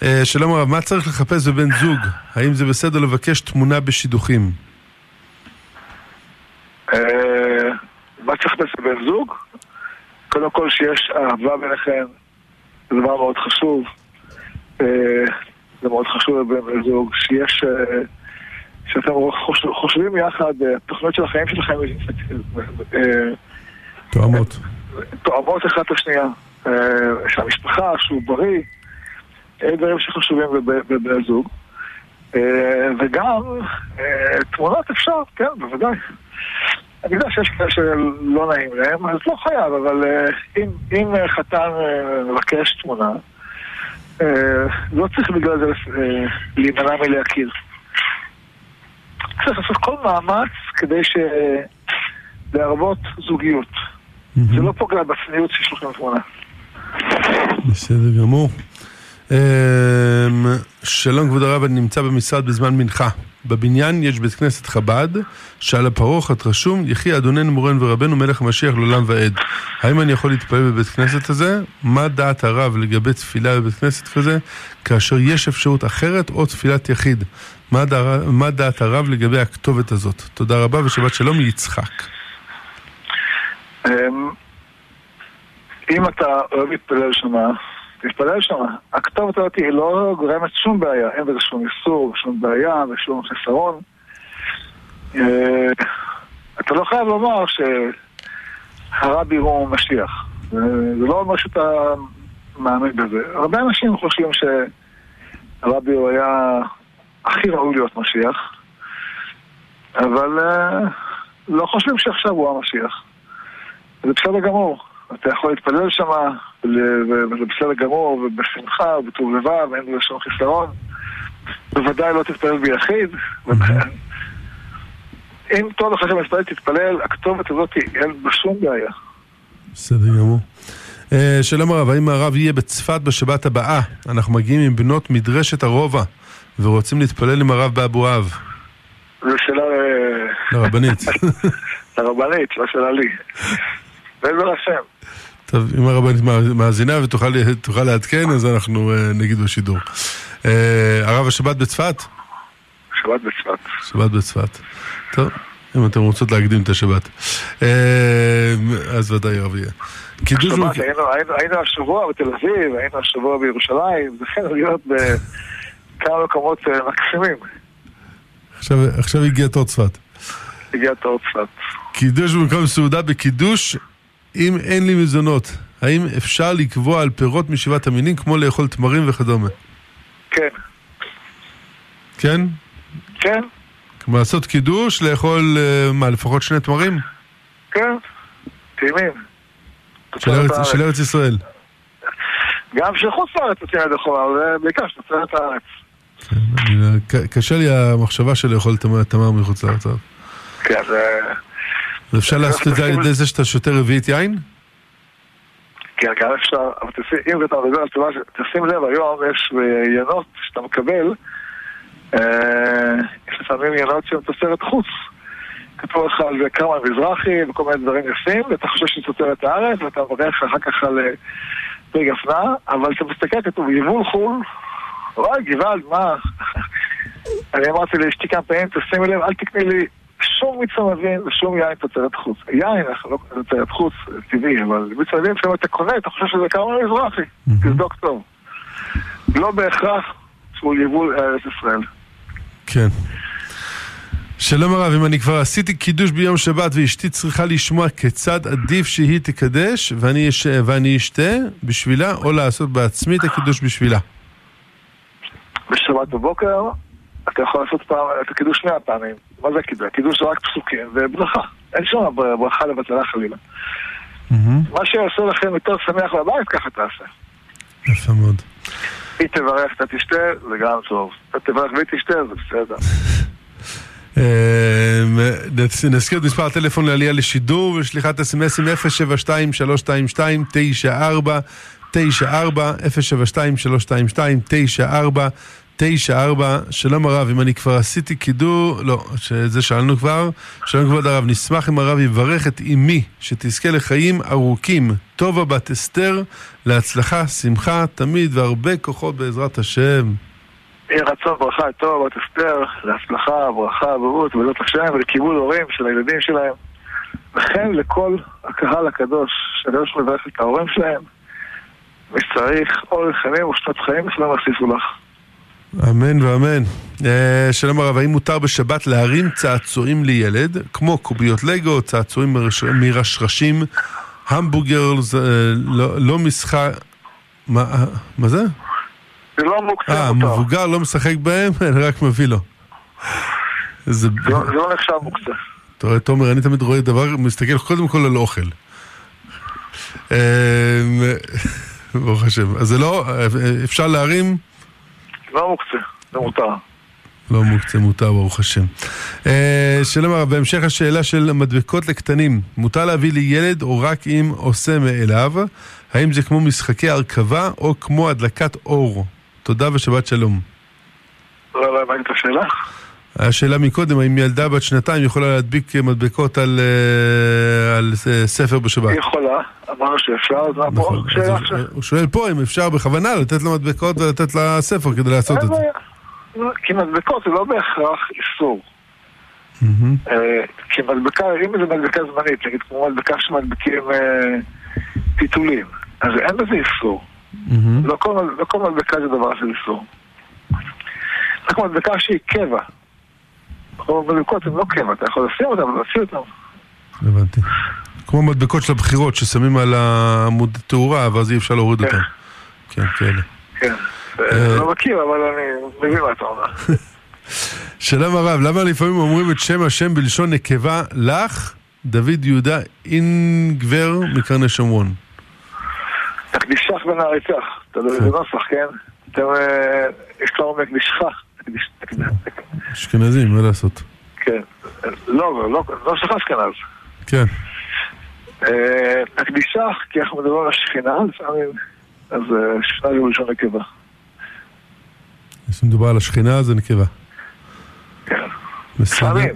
S1: Uh, שלום הרב, מה צריך לחפש בבן זוג? האם זה בסדר לבקש תמונה בשידוכים?
S2: Uh, מה צריך לחפש בבן זוג? קודם כל שיש אהבה ביניכם, זה דבר מאוד חשוב. Uh, זה מאוד חשוב בבן זוג, שיש... שאתם חושבים יחד, התוכניות של החיים שלכם
S1: תואמות.
S2: תואמות אחת את השנייה. שהמשפחה, שהוא בריא, דברים שחשובים בבני זוג. וגם תמונות אפשר, כן, בוודאי. אני יודע שיש כאלה שלא נעים להם, אז לא חייב, אבל אם, אם חתן מבקש תמונה, לא צריך בגלל זה להימנע מלהכיר. צריך לעשות כל מאמץ כדי ש... להרבות זוגיות. זה לא פוגע בצניעות שיש לכם תמונה.
S1: בסדר גמור. שלום כבוד הרב, אני נמצא במשרד בזמן מנחה. בבניין יש בית כנסת חב"ד, שעל הפרוכת רשום, יחי אדוננו מורנו ורבנו מלך המשיח לעולם ועד. האם אני יכול להתפלל בבית כנסת הזה? מה דעת הרב לגבי תפילה בבית כנסת כזה, כאשר יש אפשרות אחרת או תפילת יחיד? מה, דע, מה דעת הרב לגבי הכתובת הזאת? תודה רבה ושבת שלום יצחק.
S2: אם אתה אוהב להתפלל שמה, תתפלל שמה. הכתובת הזאת היא לא גורמת שום בעיה, אין בזה שום איסור, שום בעיה ושום חסרון. אתה לא חייב לומר שהרבי הוא משיח. זה לא אומר שאתה מאמין בזה. הרבה אנשים חושבים שהרבי הוא היה הכי ראוי להיות משיח, אבל לא חושבים שעכשיו הוא המשיח. זה בסדר גמור. אתה יכול להתפלל שם, וזה בסדר גמור, ובשמחה, ובטוב לבב, אין בזה שום חיסרון. בוודאי לא תתפלל ביחיד. אם טוב לך שמתפלל, תתפלל, הכתובת הזאת אין בה שום בעיה.
S1: בסדר גמור. שלום הרב, האם הרב יהיה בצפת בשבת הבאה? אנחנו מגיעים עם בנות מדרשת הרובע, ורוצים להתפלל עם הרב באבואב.
S2: זו שאלה...
S1: לרבנית. (laughs)
S2: לרבנית, לא שאלה לי. בעזר השם.
S1: טוב, אם הרבנית מאזינה ותוכל לעדכן, אז אנחנו נגיד בשידור. הרב השבת בצפת?
S2: שבת בצפת.
S1: שבת בצפת. טוב, אם אתם רוצות להקדים את השבת. אז ודאי הרב יהיה.
S2: שבת, היינו השבוע בתל אביב, היינו השבוע בירושלים, זכינו להיות בכמה מקומות מקסימים.
S1: עכשיו הגיע תור צפת.
S2: הגיע תור צפת.
S1: קידוש במקום סעודה בקידוש אם אין לי מזונות. האם אפשר לקבוע על פירות משבעת המינים כמו לאכול תמרים וכדומה?
S2: כן.
S1: כן?
S2: כן?
S1: כמו לעשות קידוש, לאכול, אה, מה, לפחות שני תמרים?
S2: כן. טעימים.
S1: של ארץ, ישראל.
S2: גם של חוץ לארץ יוצאים ידי חובה, אבל בעיקר של תוצרת הארץ.
S1: כן, ק- קשה לי המחשבה של לאכול תמר מחוץ לארץ.
S2: כן, זה...
S1: ואפשר לעשות את זה על ידי זה שאתה שותה רביעית יין?
S2: כן, גם אפשר, אבל אם אתה מדבר על תשובה, ש- תשים לב, היום יש ינות שאתה מקבל, אה, יש לפעמים ינות שהן תוצרת חוץ. כתוב לך על זה כמה מזרחי וכל מיני דברים יפים, ואתה חושב שזה תוצרת הארץ, ואתה מברך אחר כך על אה, פרי גפנה, אבל אתה מסתכל, כתוב יבול חו"ל, וואי, גוואלד, מה? (laughs) אני אמרתי לאשתי כמה פעמים, תשימי לב, אל תקני לי שום מיץ ענבים ושום יין תוצרת חוץ. יין, אנחנו לא תוצרת חוץ, טבעי, אבל מיץ ענבים, לפעמים אתה קונה, אתה חושב שזה כמה מזרחי. תבדוק טוב. לא בהכרח שהוא יבול ארץ ישראל.
S1: כן. שלום הרב, אם אני כבר עשיתי קידוש ביום שבת ואשתי צריכה לשמוע כיצד עדיף שהיא תקדש ואני, אש... ואני אשתה בשבילה או לעשות בעצמי את הקידוש בשבילה.
S2: בשבת בבוקר אתה יכול לעשות פעם, את הקידוש מאה פעמים. מה זה הקידוש? הקידוש זה רק פסוקים וברכה. אין שם ברכה לבטלה חלילה. מה שיעשה לכם יותר שמח בבית, ככה תעשה.
S1: יפה מאוד.
S2: היא תברך, אתה תשתה, זה גם טוב. אתה תברך והיא תשתה, זה בסדר.
S1: אה, נז- נזכיר את מספר הטלפון לעלייה לשידור ושליחת אסמסים 072-322-9494 072-322-9494 שלום הרב, אם אני כבר עשיתי קידור, לא, שזה שאלנו כבר, שלום כבוד הרב, נשמח אם הרב יברך את אמי שתזכה לחיים ארוכים, טובה בת אסתר, להצלחה, שמחה, תמיד והרבה כוחות בעזרת השם.
S2: יהי רצון ברכה טוב, בת אסתר, להצלחה, ברכה, בריאות, בעזרת השם, ולכיבוד הורים של הילדים שלהם. וכן לכל הקהל הקדוש, שהקדוש מברך את ההורים שלהם. מי שצריך אורך ימים ושנות חיים, שלום יוסיפו לך.
S1: אמן ואמן. אה, שלום הרב, האם מותר בשבת להרים צעצועים לילד, כמו קוביות לגו, צעצועים מרש- מרשרשים, המבורגר, זה, אה, לא, לא משחק... מה, אה, מה זה?
S2: זה לא מוקצה
S1: אה,
S2: מותר.
S1: מבוגר לא משחק בהם, (laughs) רק מביא לו. זה...
S2: לא- לא נחשב מוקצה.
S1: אתה רואה, תומר, אני תמיד רואה דבר, מסתכל קודם כל על אוכל. אה, (laughs) ברוך השם. אז זה לא, אה, אפשר להרים...
S2: לא מוקצה, זה מותר.
S1: לא מוקצה, מותר, ברוך השם. אה, שלום הרב, בהמשך השאלה של מדבקות לקטנים, מותר להביא לילד או רק אם עושה מאליו? האם זה כמו משחקי הרכבה או כמו הדלקת אור? תודה ושבת שלום.
S2: לא, לא הבנתי את השאלה.
S1: השאלה מקודם, האם ילדה בת שנתיים יכולה להדביק מדבקות על, אה, על אה, ספר בשבת?
S2: היא יכולה, אמרנו שאפשר, פה?
S1: נכון.
S2: שאלה עכשיו.
S1: הוא שואל פה אם אפשר בכוונה לתת לו מדבקות ולתת לה ספר כדי לעשות את זה.
S2: בעיה. לא, כי מדבקות זה לא בהכרח איסור. אה, כי מדבקה, אם זה מדבקה זמנית, נגיד כמו מדבקה שמדביקים אה, פיתולים, אז אין בזה איסור. לא לא כל מדבקה זה דבר של איסור. רק מדבקה שהיא קבע. כל מדבקות הן לא קבע, אתה יכול לשים אותן ולהוציא אותן.
S1: הבנתי. כמו מדבקות של הבחירות ששמים על העמוד תאורה ואז אי אפשר להוריד
S2: כן.
S1: אותן. כן, כאלה.
S2: כן.
S1: אה.
S2: לא מכיר, אבל אני מבין מה אתה אומר. (laughs)
S1: שלום הרב, למה לפעמים אומרים את שם השם בלשון נקבה לך, דוד יהודה אינגבר מקרני שומרון?
S2: תקדישך ונעריצך, תלוי בנוסח, כן? אתם, אה, יש מקדישך. תקדיש- תקדיש-
S1: אשכנזים, מה לעשות?
S2: כן. לא, לא, לא שלך אשכנז.
S1: כן.
S2: אה, תקדישך, כי אנחנו מדברים על השכינה לפעמים, אז אה, שכינה זה בלשון נקבה.
S1: כשמדובר על השכינה זה נקבה.
S2: כן. לפעמים,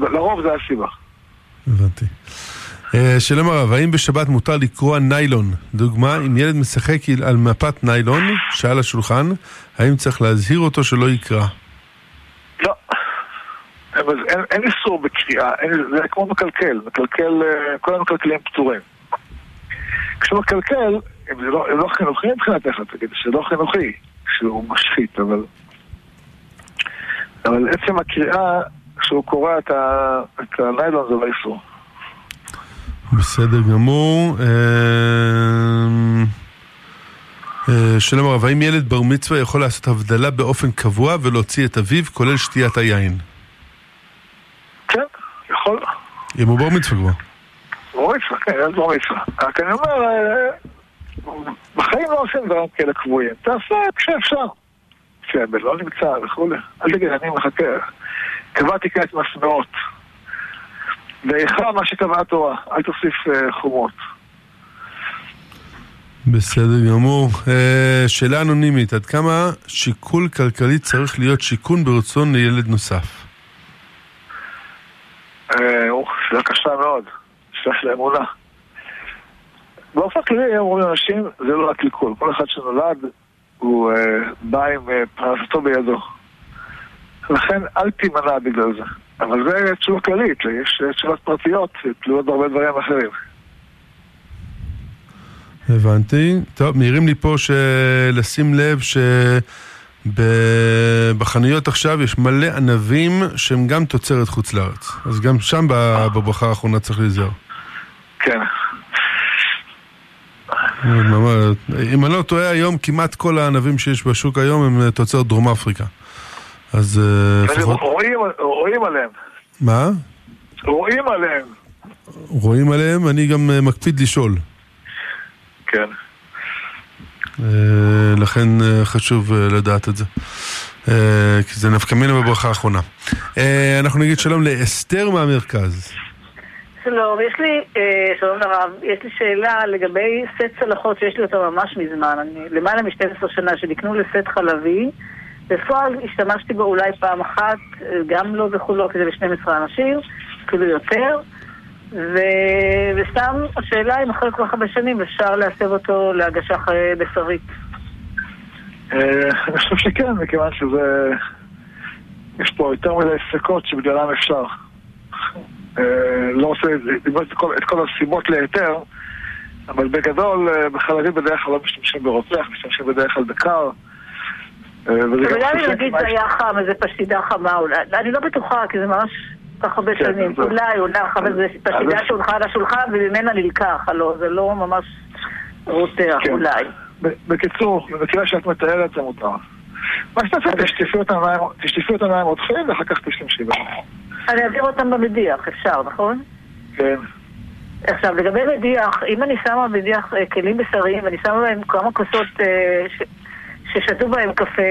S2: לרוב זה הסיבה.
S1: הבנתי. אה, שלום הרב, האם בשבת מותר לקרוע ניילון? דוגמה, אם ילד משחק על מפת ניילון שעל השולחן, האם צריך להזהיר אותו שלא יקרא?
S2: לא. אבל אין, איסור בקריאה, זה כמו מקלקל, מקלקל, אה, כל המקלקלים פטורים. כשהוא מקלקל, אם זה לא, אם לא חינוכי מבחינתך, תגיד שזה לא חינוכי, שהוא משחית, אבל... אבל עצם הקריאה, כשהוא קורא את הניילון זה לא איסור.
S1: בסדר גמור. אה, אה, שלום הרב, האם ילד בר מצווה יכול לעשות הבדלה באופן קבוע ולהוציא את אביו, כולל שתיית היין?
S2: כן, יכול.
S1: אם הוא בר מצווה כבר.
S2: בר מצווה, כן, ילד בר מצווה. רק אני אומר, אה, בחיים לא עושים דברים כאלה קבועים. תעשה כשאפשר. כשהבן לא נמצא וכולי. אל תגיד, אני מחכה. קבעתי כעת מסמאות. ואיכה מה שקבעה התורה, אל תוסיף אה, חומות.
S1: בסדר גמור. אה, שאלה אנונימית, עד כמה שיקול כלכלי צריך להיות שיכון ברצון לילד נוסף?
S2: אה, אוח, שאלה קשה מאוד. שאלה של אמונה. באופן כללי אומרים אנשים, זה לא רק ליקול. כל אחד שנולד, הוא בא עם פרנסתו בידו. לכן אל תימנע בגלל זה. אבל זה תשובה כללית, יש תשובות פרטיות, תלויות בהרבה דברים אחרים.
S1: הבנתי. טוב, מעירים לי פה שלשים לב שבחנויות עכשיו יש מלא ענבים שהם גם תוצרת חוץ לארץ. אז גם שם בברכה האחרונה צריך להיזהר.
S2: כן.
S1: אם אני לא טועה היום, כמעט כל הענבים שיש בשוק היום הם אה, תוצרת דרום אפריקה. אז אה, לפחות...
S2: רואים, רואים עליהם.
S1: מה?
S2: רואים עליהם.
S1: רואים עליהם, אני גם אה, מקפיד לשאול.
S2: כן.
S1: אה, לכן חשוב לדעת את זה. כי זה נפקא מינה בברכה האחרונה. אנחנו נגיד שלום לאסתר מהמרכז.
S4: שלום, יש לי, אה, שלום לרב, יש לי שאלה לגבי סט צלחות שיש לי אותו ממש מזמן, אני למעלה מ-12 שנה שנקנו לסט חלבי, בפועל השתמשתי בו אולי פעם אחת, גם לא בכולו, כי זה ל-12 אנשים, אפילו יותר, ו... וסתם השאלה אם אחרי כל כך הרבה שנים אפשר להסב אותו להגשה בשרית.
S2: אה, אני חושב שכן, מכיוון שזה... יש פה יותר מדי ספקות שבגללם אפשר. אה, לא רוצה את כל- הסיבות להיתר, אבל בגדול, אה, בחלבים בדרך כלל לא משתמשים ברותח, משתמשים בדרך כלל בקר. אה, חושק
S4: נגיד
S2: מה
S4: זה היה חם, איזה פשידה חמה, אולי, אני לא בטוחה, כי זה ממש כך הרבה
S2: כן,
S4: שנים. אולי הונח, אבל זה פשידה שהונחה על השולחן וממנה נלקח, הלוא זה לא ממש רותח,
S2: כן.
S4: אולי.
S2: בקיצור, במקרה שאת מתארת זה מותר. מה שתעשה, תשטפי אותם מים- תשטפי אותם מים רותחים ואחר כך תשתמשי בהם.
S4: אני אעביר אותם במדיח, אפשר, נכון?
S2: כן.
S4: עכשיו, לגבי מדיח, אם אני שמה מדיח אה, כלים בשריים ואני שמה בהם כמה כוסות אה, ששתו בהם קפה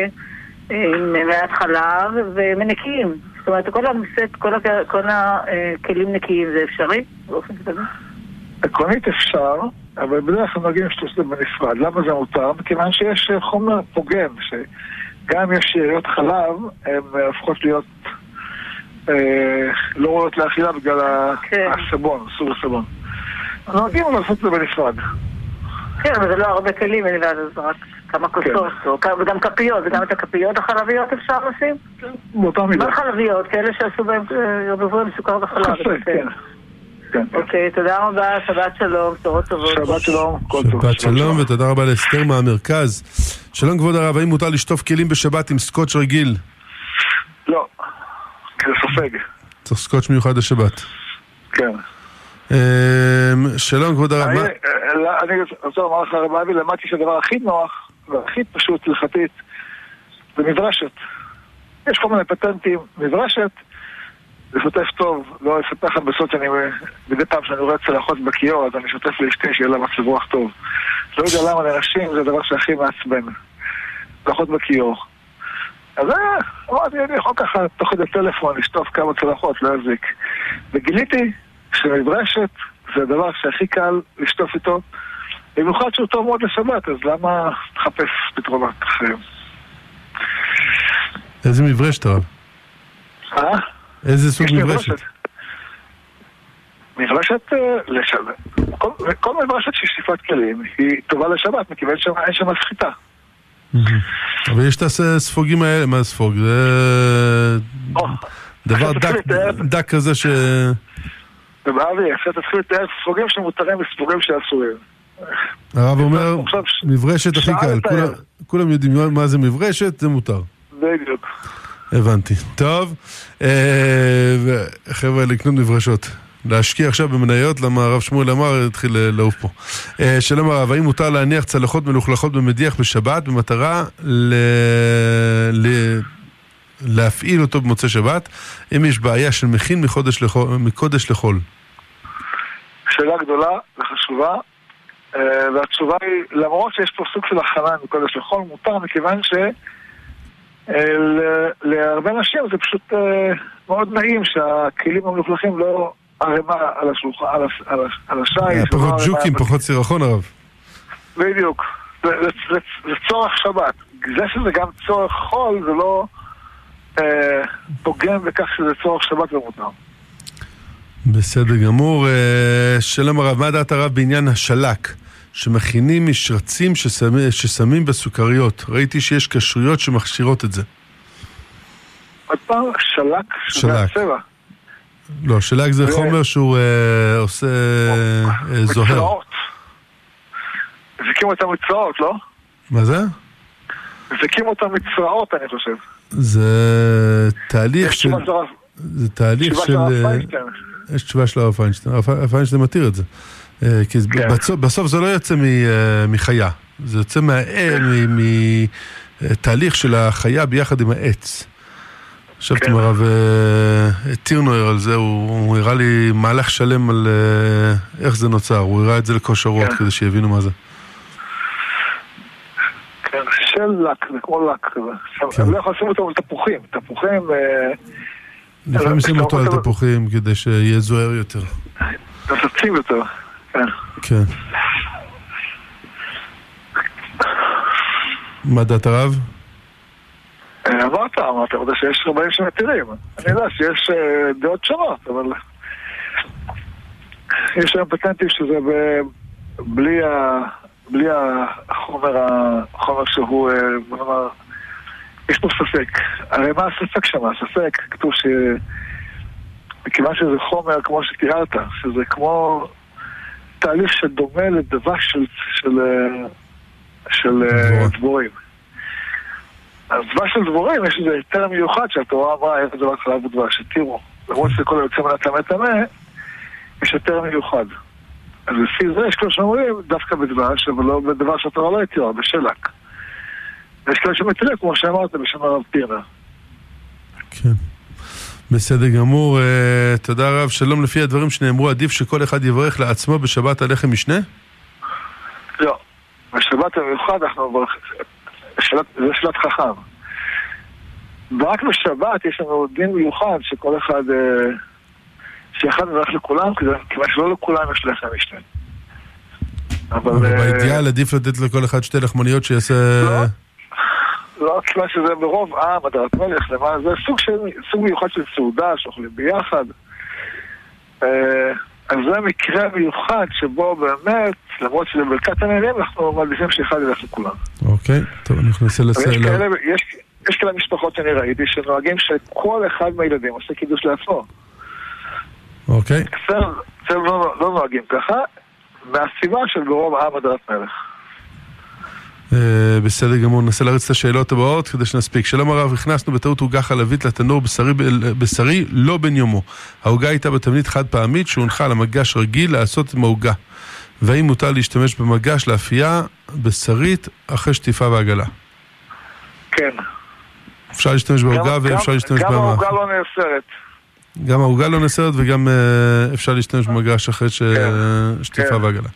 S4: אה, עם מעט חלב ומנקים, זאת אומרת, כל המסט, כל הכ- כל הכלים נקיים זה אפשרי באופן כזה?
S2: עקרונית אפשר, אבל בדרך כלל נוהגים לשתות את זה בנפרד. למה זה מותר? מכיוון שיש אה, חומר פוגם, שגם אם יש שאריות חלב, הן אה, הופכות להיות אה, לא ראויות לאכילה בגלל
S4: כן.
S2: הסבון, סוג הסבון. נוהגים לעשות את זה בנפרד.
S4: כן, אבל זה לא הרבה כלים, אני יודעת, זה רק כמה כוסות, או כ- וגם כפיות, וגם את הכפיות החלביות אפשר לשים?
S2: באותה מידה.
S4: מה חלביות? כאלה שעשו בהם, אה, ערבבו עם סוכר וחלב.
S2: חסר. כן. כן.
S4: אוקיי, תודה רבה, שבת שלום, בשורות טובות.
S2: שבת שלום, כל טוב.
S1: שבת שלום ותודה רבה לאסתר מהמרכז. שלום כבוד הרב, האם מותר לשטוף כלים בשבת עם סקוץ' רגיל?
S2: לא, זה סופג.
S1: צריך סקוץ' מיוחד לשבת.
S2: כן.
S1: אה, שלום כבוד הרב,
S2: אני
S1: מה-
S2: אה, אני רוצה לומר לך, רב אבי, למדתי שהדבר הכי נוח והכי פשוט הלכתית זה מברשת. יש כל מיני פטנטים, מברשת זה שוטף טוב, לא אספר לך בסוד שאני, מדי פעם שאני רואה צלחות בכיור, אז אני שוטף לאשתי שיהיה לה מצב רוח טוב. לא יודע למה לנשים זה הדבר שהכי מעצבן. צלחות בכיור. אז אה, אמרתי, אני יכול ככה תוך כדי טלפון לשטוף כמה צלחות, לא יזיק. וגיליתי שמברשת זה הדבר שהכי קל לשטוף איתו, במיוחד שהוא טוב מאוד לשבת, אז למה לחפש פתרונות אחרים?
S1: איזה מברשת הרב?
S2: אה?
S1: איזה סוג מברשת?
S2: מברשת אה, לשבת. כל, כל מברשת של שטיפת כלים היא טובה לשבת, מכיוון שאין שם סחיטה.
S1: אבל יש את הספוגים האלה, מה ספוג? זה דבר. דק כזה ש...
S2: ובאבי, עכשיו תתחיל לתאר ספוגים שמותרים וספוגים שאסורים.
S1: הרב אומר, מברשת הכי קל. כולם- כולם יודעים מה- זה מברשת, זה מותר.
S2: בדיוק.
S1: הבנתי. טוב, אה, חבר'ה, לקנות מברשות. להשקיע עכשיו במניות, למה הרב שמואל אמר, התחיל לעוף פה. אה, שלום הרב, האם מותר להניח צלחות מלוכלכות במדיח בשבת במטרה ל... ל... להפעיל אותו במוצאי שבת, אם יש בעיה של מכין מחודש לחול, מקודש לחול?
S2: שאלה גדולה וחשובה, והתשובה היא, למרות שיש פה סוג של הכנה מקודש לחול, מותר מכיוון ש... אה, להרבה נשים זה פשוט אה, מאוד נעים שהכלים המלוכלכים לא ערימה על השולחן, על, הש- על, הש- על השיש.
S1: היה
S2: ולא
S1: פחות ג'וקים, פחות סירחון הרב.
S2: בדיוק. זה, צורך שבת. זה שזה גם צורך חול, זה לא אה, פוגם בכך שזה צורך שבת ומותר.
S1: בסדר גמור. אה, שלום הרב, מה דעת הרב בעניין השלק? שמכינים משרצים ששמים, ששמים בסוכריות. ראיתי שיש כשרויות שמכשירות את זה.
S2: עוד פעם, שלק, שזה. הצבע.
S1: לא, שלק זה חומר שהוא אה, עושה אה, זוהר.
S2: מצרעות. זיקים אותם מצרעות, לא?
S1: מה זה?
S2: זיקים אותם מצרעות, אני חושב.
S1: זה תהליך של... זה תהליך של... אה. יש תשובה של הרב פיינשטיין. הרב פיינשטיין מתיר את זה. אה, כי
S2: כן.
S1: בסוף- בסוף זה לא יוצא מ- אה, מחיה. זה יוצא מתהליך של החיה ביחד עם העץ. ישבתי
S2: כן.
S1: עם הרב אה, טירנויר על זה, הוא הוא הראה לי מהלך שלם על אה, איך זה נוצר. הוא הראה את זה לכושרות
S2: כן.
S1: כדי שיבינו מה זה.
S2: כן, של לק, זה כמו לק.
S1: כן.
S2: לא יכולים לשים אותו על תפוחים. תפוחים אה,
S1: לפעמים שים אותו על תפוחים כדי שיהיה זוהר יותר.
S2: נפצים יותר. כן.
S1: מה דעת הרב?
S2: אה, אמרת, אמרת, אמרת שיש רבנים שמתירים. אני יודע שיש אה, דעות שונות, אבל... יש היום פטנטים שזה ב... בלי, ה... בלי החומר. החומר שהוא, אה, בוא נאמר, יש פה ספק. הרי מה הספק שם? הספק, כתוב ש... מכיוון שזה חומר כמו שתיארת, שזה כמו תהליך שדומה לדבש של, של, של אה. דבורים. אז דבש של דבורים יש איזה היתר מיוחד שהתורה אמרה איך דבר חלב ודבש, התירו. למרות שזה כל היוצא מן הטמא טמא, יש היתר מיוחד. אז לפי זה יש כאלה שאומרים דווקא בדבש, אבל לא בדבר שהתורה לא התירה, בשלק. ויש כאלה שמתירים, כמו שאמרת, בשם הרב פירנה.
S1: כן. בסדר גמור, אה, תודה רב. שלום, לפי הדברים שנאמרו, עדיף שכל אחד יברך לעצמו בשבת על לחם משנה?
S2: לא. בשבת המיוחד אנחנו מברכים, זה שאלת חכם. ורק בשבת יש לנו דין מיוחד שכל אחד, אה, שאחד מברך לכולם, כיוון שלא לכולם יש לחם משנה. אבל...
S1: אבל
S2: אה,
S1: באידיאל עדיף לתת לכל אחד שתי לחמניות שיעשה...
S2: לא. לא, כיוון שזה ברוב עם, הדרת מלך, למען זה סוג, של, סוג מיוחד של סעודה שאוכלים ביחד. אה, אז זה מקרה מיוחד שבו באמת, למרות שזה ברכת הנהנים, אנחנו מעדיפים שאחד ילך לכולם.
S1: אוקיי, טוב, אני נכנסה
S2: אבל יש. כאלה, יש, יש כאלה משפחות שאני ראיתי שנוהגים שכל אחד מהילדים עושה קידוש לעצמו.
S1: אוקיי,
S2: אצלנו אצלנו לא, לא נוהגים ככה, מהסיבה של ברוב עם הדרת מלך.
S1: אה, בסדר גמור, ננסה להריץ את השאלות הבאות כדי שנספיק. שלום הרב, הכנסנו בטעות עוגה חלבית לתנור בשרי, בשרי לא בן יומו. העוגה הייתה בתבנית חד פעמית שהונחה על המגש רגיל לעשות עם העוגה. והאם מותר להשתמש במגש לאפייה בשרית אחרי שטיפה ועגלה? כן. אפשר להשתמש בעוגה
S2: גם-
S1: ואפשר
S2: גם-
S1: להשתמש
S2: גם
S1: במ-
S2: העוגה לא נאסרת.
S1: גם העוגה לא נסרת וגם אה, אפשר להשתמש במגש אחרי
S2: כן.
S1: שטיפה
S2: כן.
S1: ועגלה.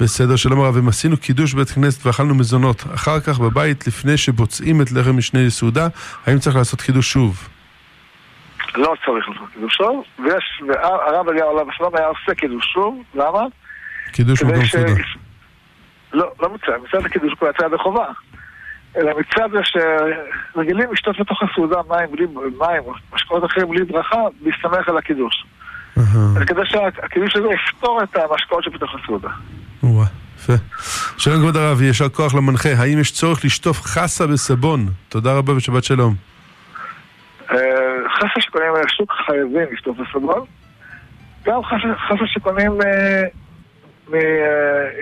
S1: בסדר, שלום הרב, אם עשינו קידוש בית כנסת ואכלנו מזונות, אחר כך בבית, לפני שבוצעים את לחם משנה יסעודה, האם צריך לעשות קידוש שוב?
S2: לא צריך לעשות קידוש שוב, והרב אליהו עליו השלום היה עושה קידוש שוב, למה?
S1: קידוש מקום
S2: ש...
S1: סעודה.
S2: לא, לא מצד, מצד הקידוש כבר יצא ידי חובה. אלא מצד זה שרגילים לשתות לתוך הסעודה מים בלי מים, או משקאות אחרים בלי ברכה, להסתמך על הקידוש. אז כדי שהקידוש הזה יפתור את המשקאות שבתוך הסעודה.
S1: יפה. שלום כבוד הרב, יישר כוח למנחה, האם יש צורך לשטוף חסה בסבון? תודה רבה ושבת שלום.
S2: אה, חסה שקונים מהשוק חייבים לשטוף בסבון. גם חסה- שקונים אה,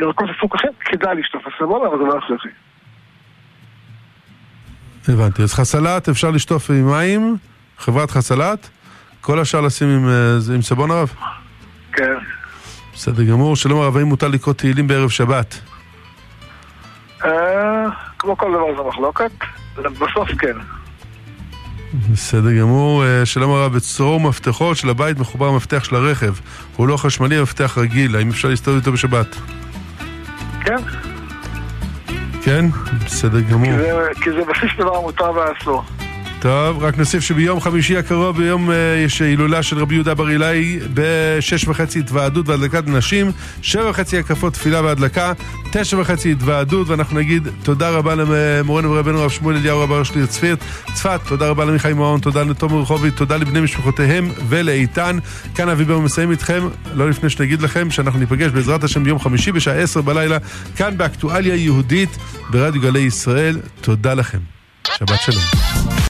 S2: מירקות מפוקחים, כדאי לשטוף בסבון, אבל זה לא הכרחי.
S1: הבנתי, אז חסלת אפשר לשטוף עם מים, חברת חסלת, כל השאר לשים עם, אה, עם סבון הרב?
S2: כן.
S1: בסדר גמור. שלום הרב, האם מותר לקרוא תהילים בערב שבת?
S2: אה, כמו כל דבר זה מחלוקת, בסוף כן.
S1: בסדר גמור. אה, שלום הרב, בצרור מפתחות של הבית מחובר המפתח של הרכב. הוא לא חשמלי, המפתח רגיל. האם אפשר להסתובב איתו בשבת?
S2: כן,
S1: כן? בסדר גמור.
S2: כי זה- כי זה בסיס דבר מותר ואסור.
S1: טוב, רק נוסיף שביום חמישי הקרוב, ביום אה, יש הילולה של רבי יהודה בר אילאי בשש וחצי התוועדות והדלקת נשים, שבע וחצי הקפות תפילה והדלקה, תשע וחצי התוועדות, ואנחנו נגיד תודה רבה למורנו ורבנו הרב שמואל אליהו רב הראש לעיר צפיר, צפת, תודה רבה למיכאי מעון, תודה לתומר רחובי, תודה לבני משפחותיהם ולאיתן. כאן אבי ברמן מסיים איתכם, לא לפני שנגיד לכם שאנחנו ניפגש בעזרת השם ביום חמישי בשעה עשר בלילה, כאן באקטואליה יהודית ברדיו גלי ישראל. תודה לכם. שבת שלום.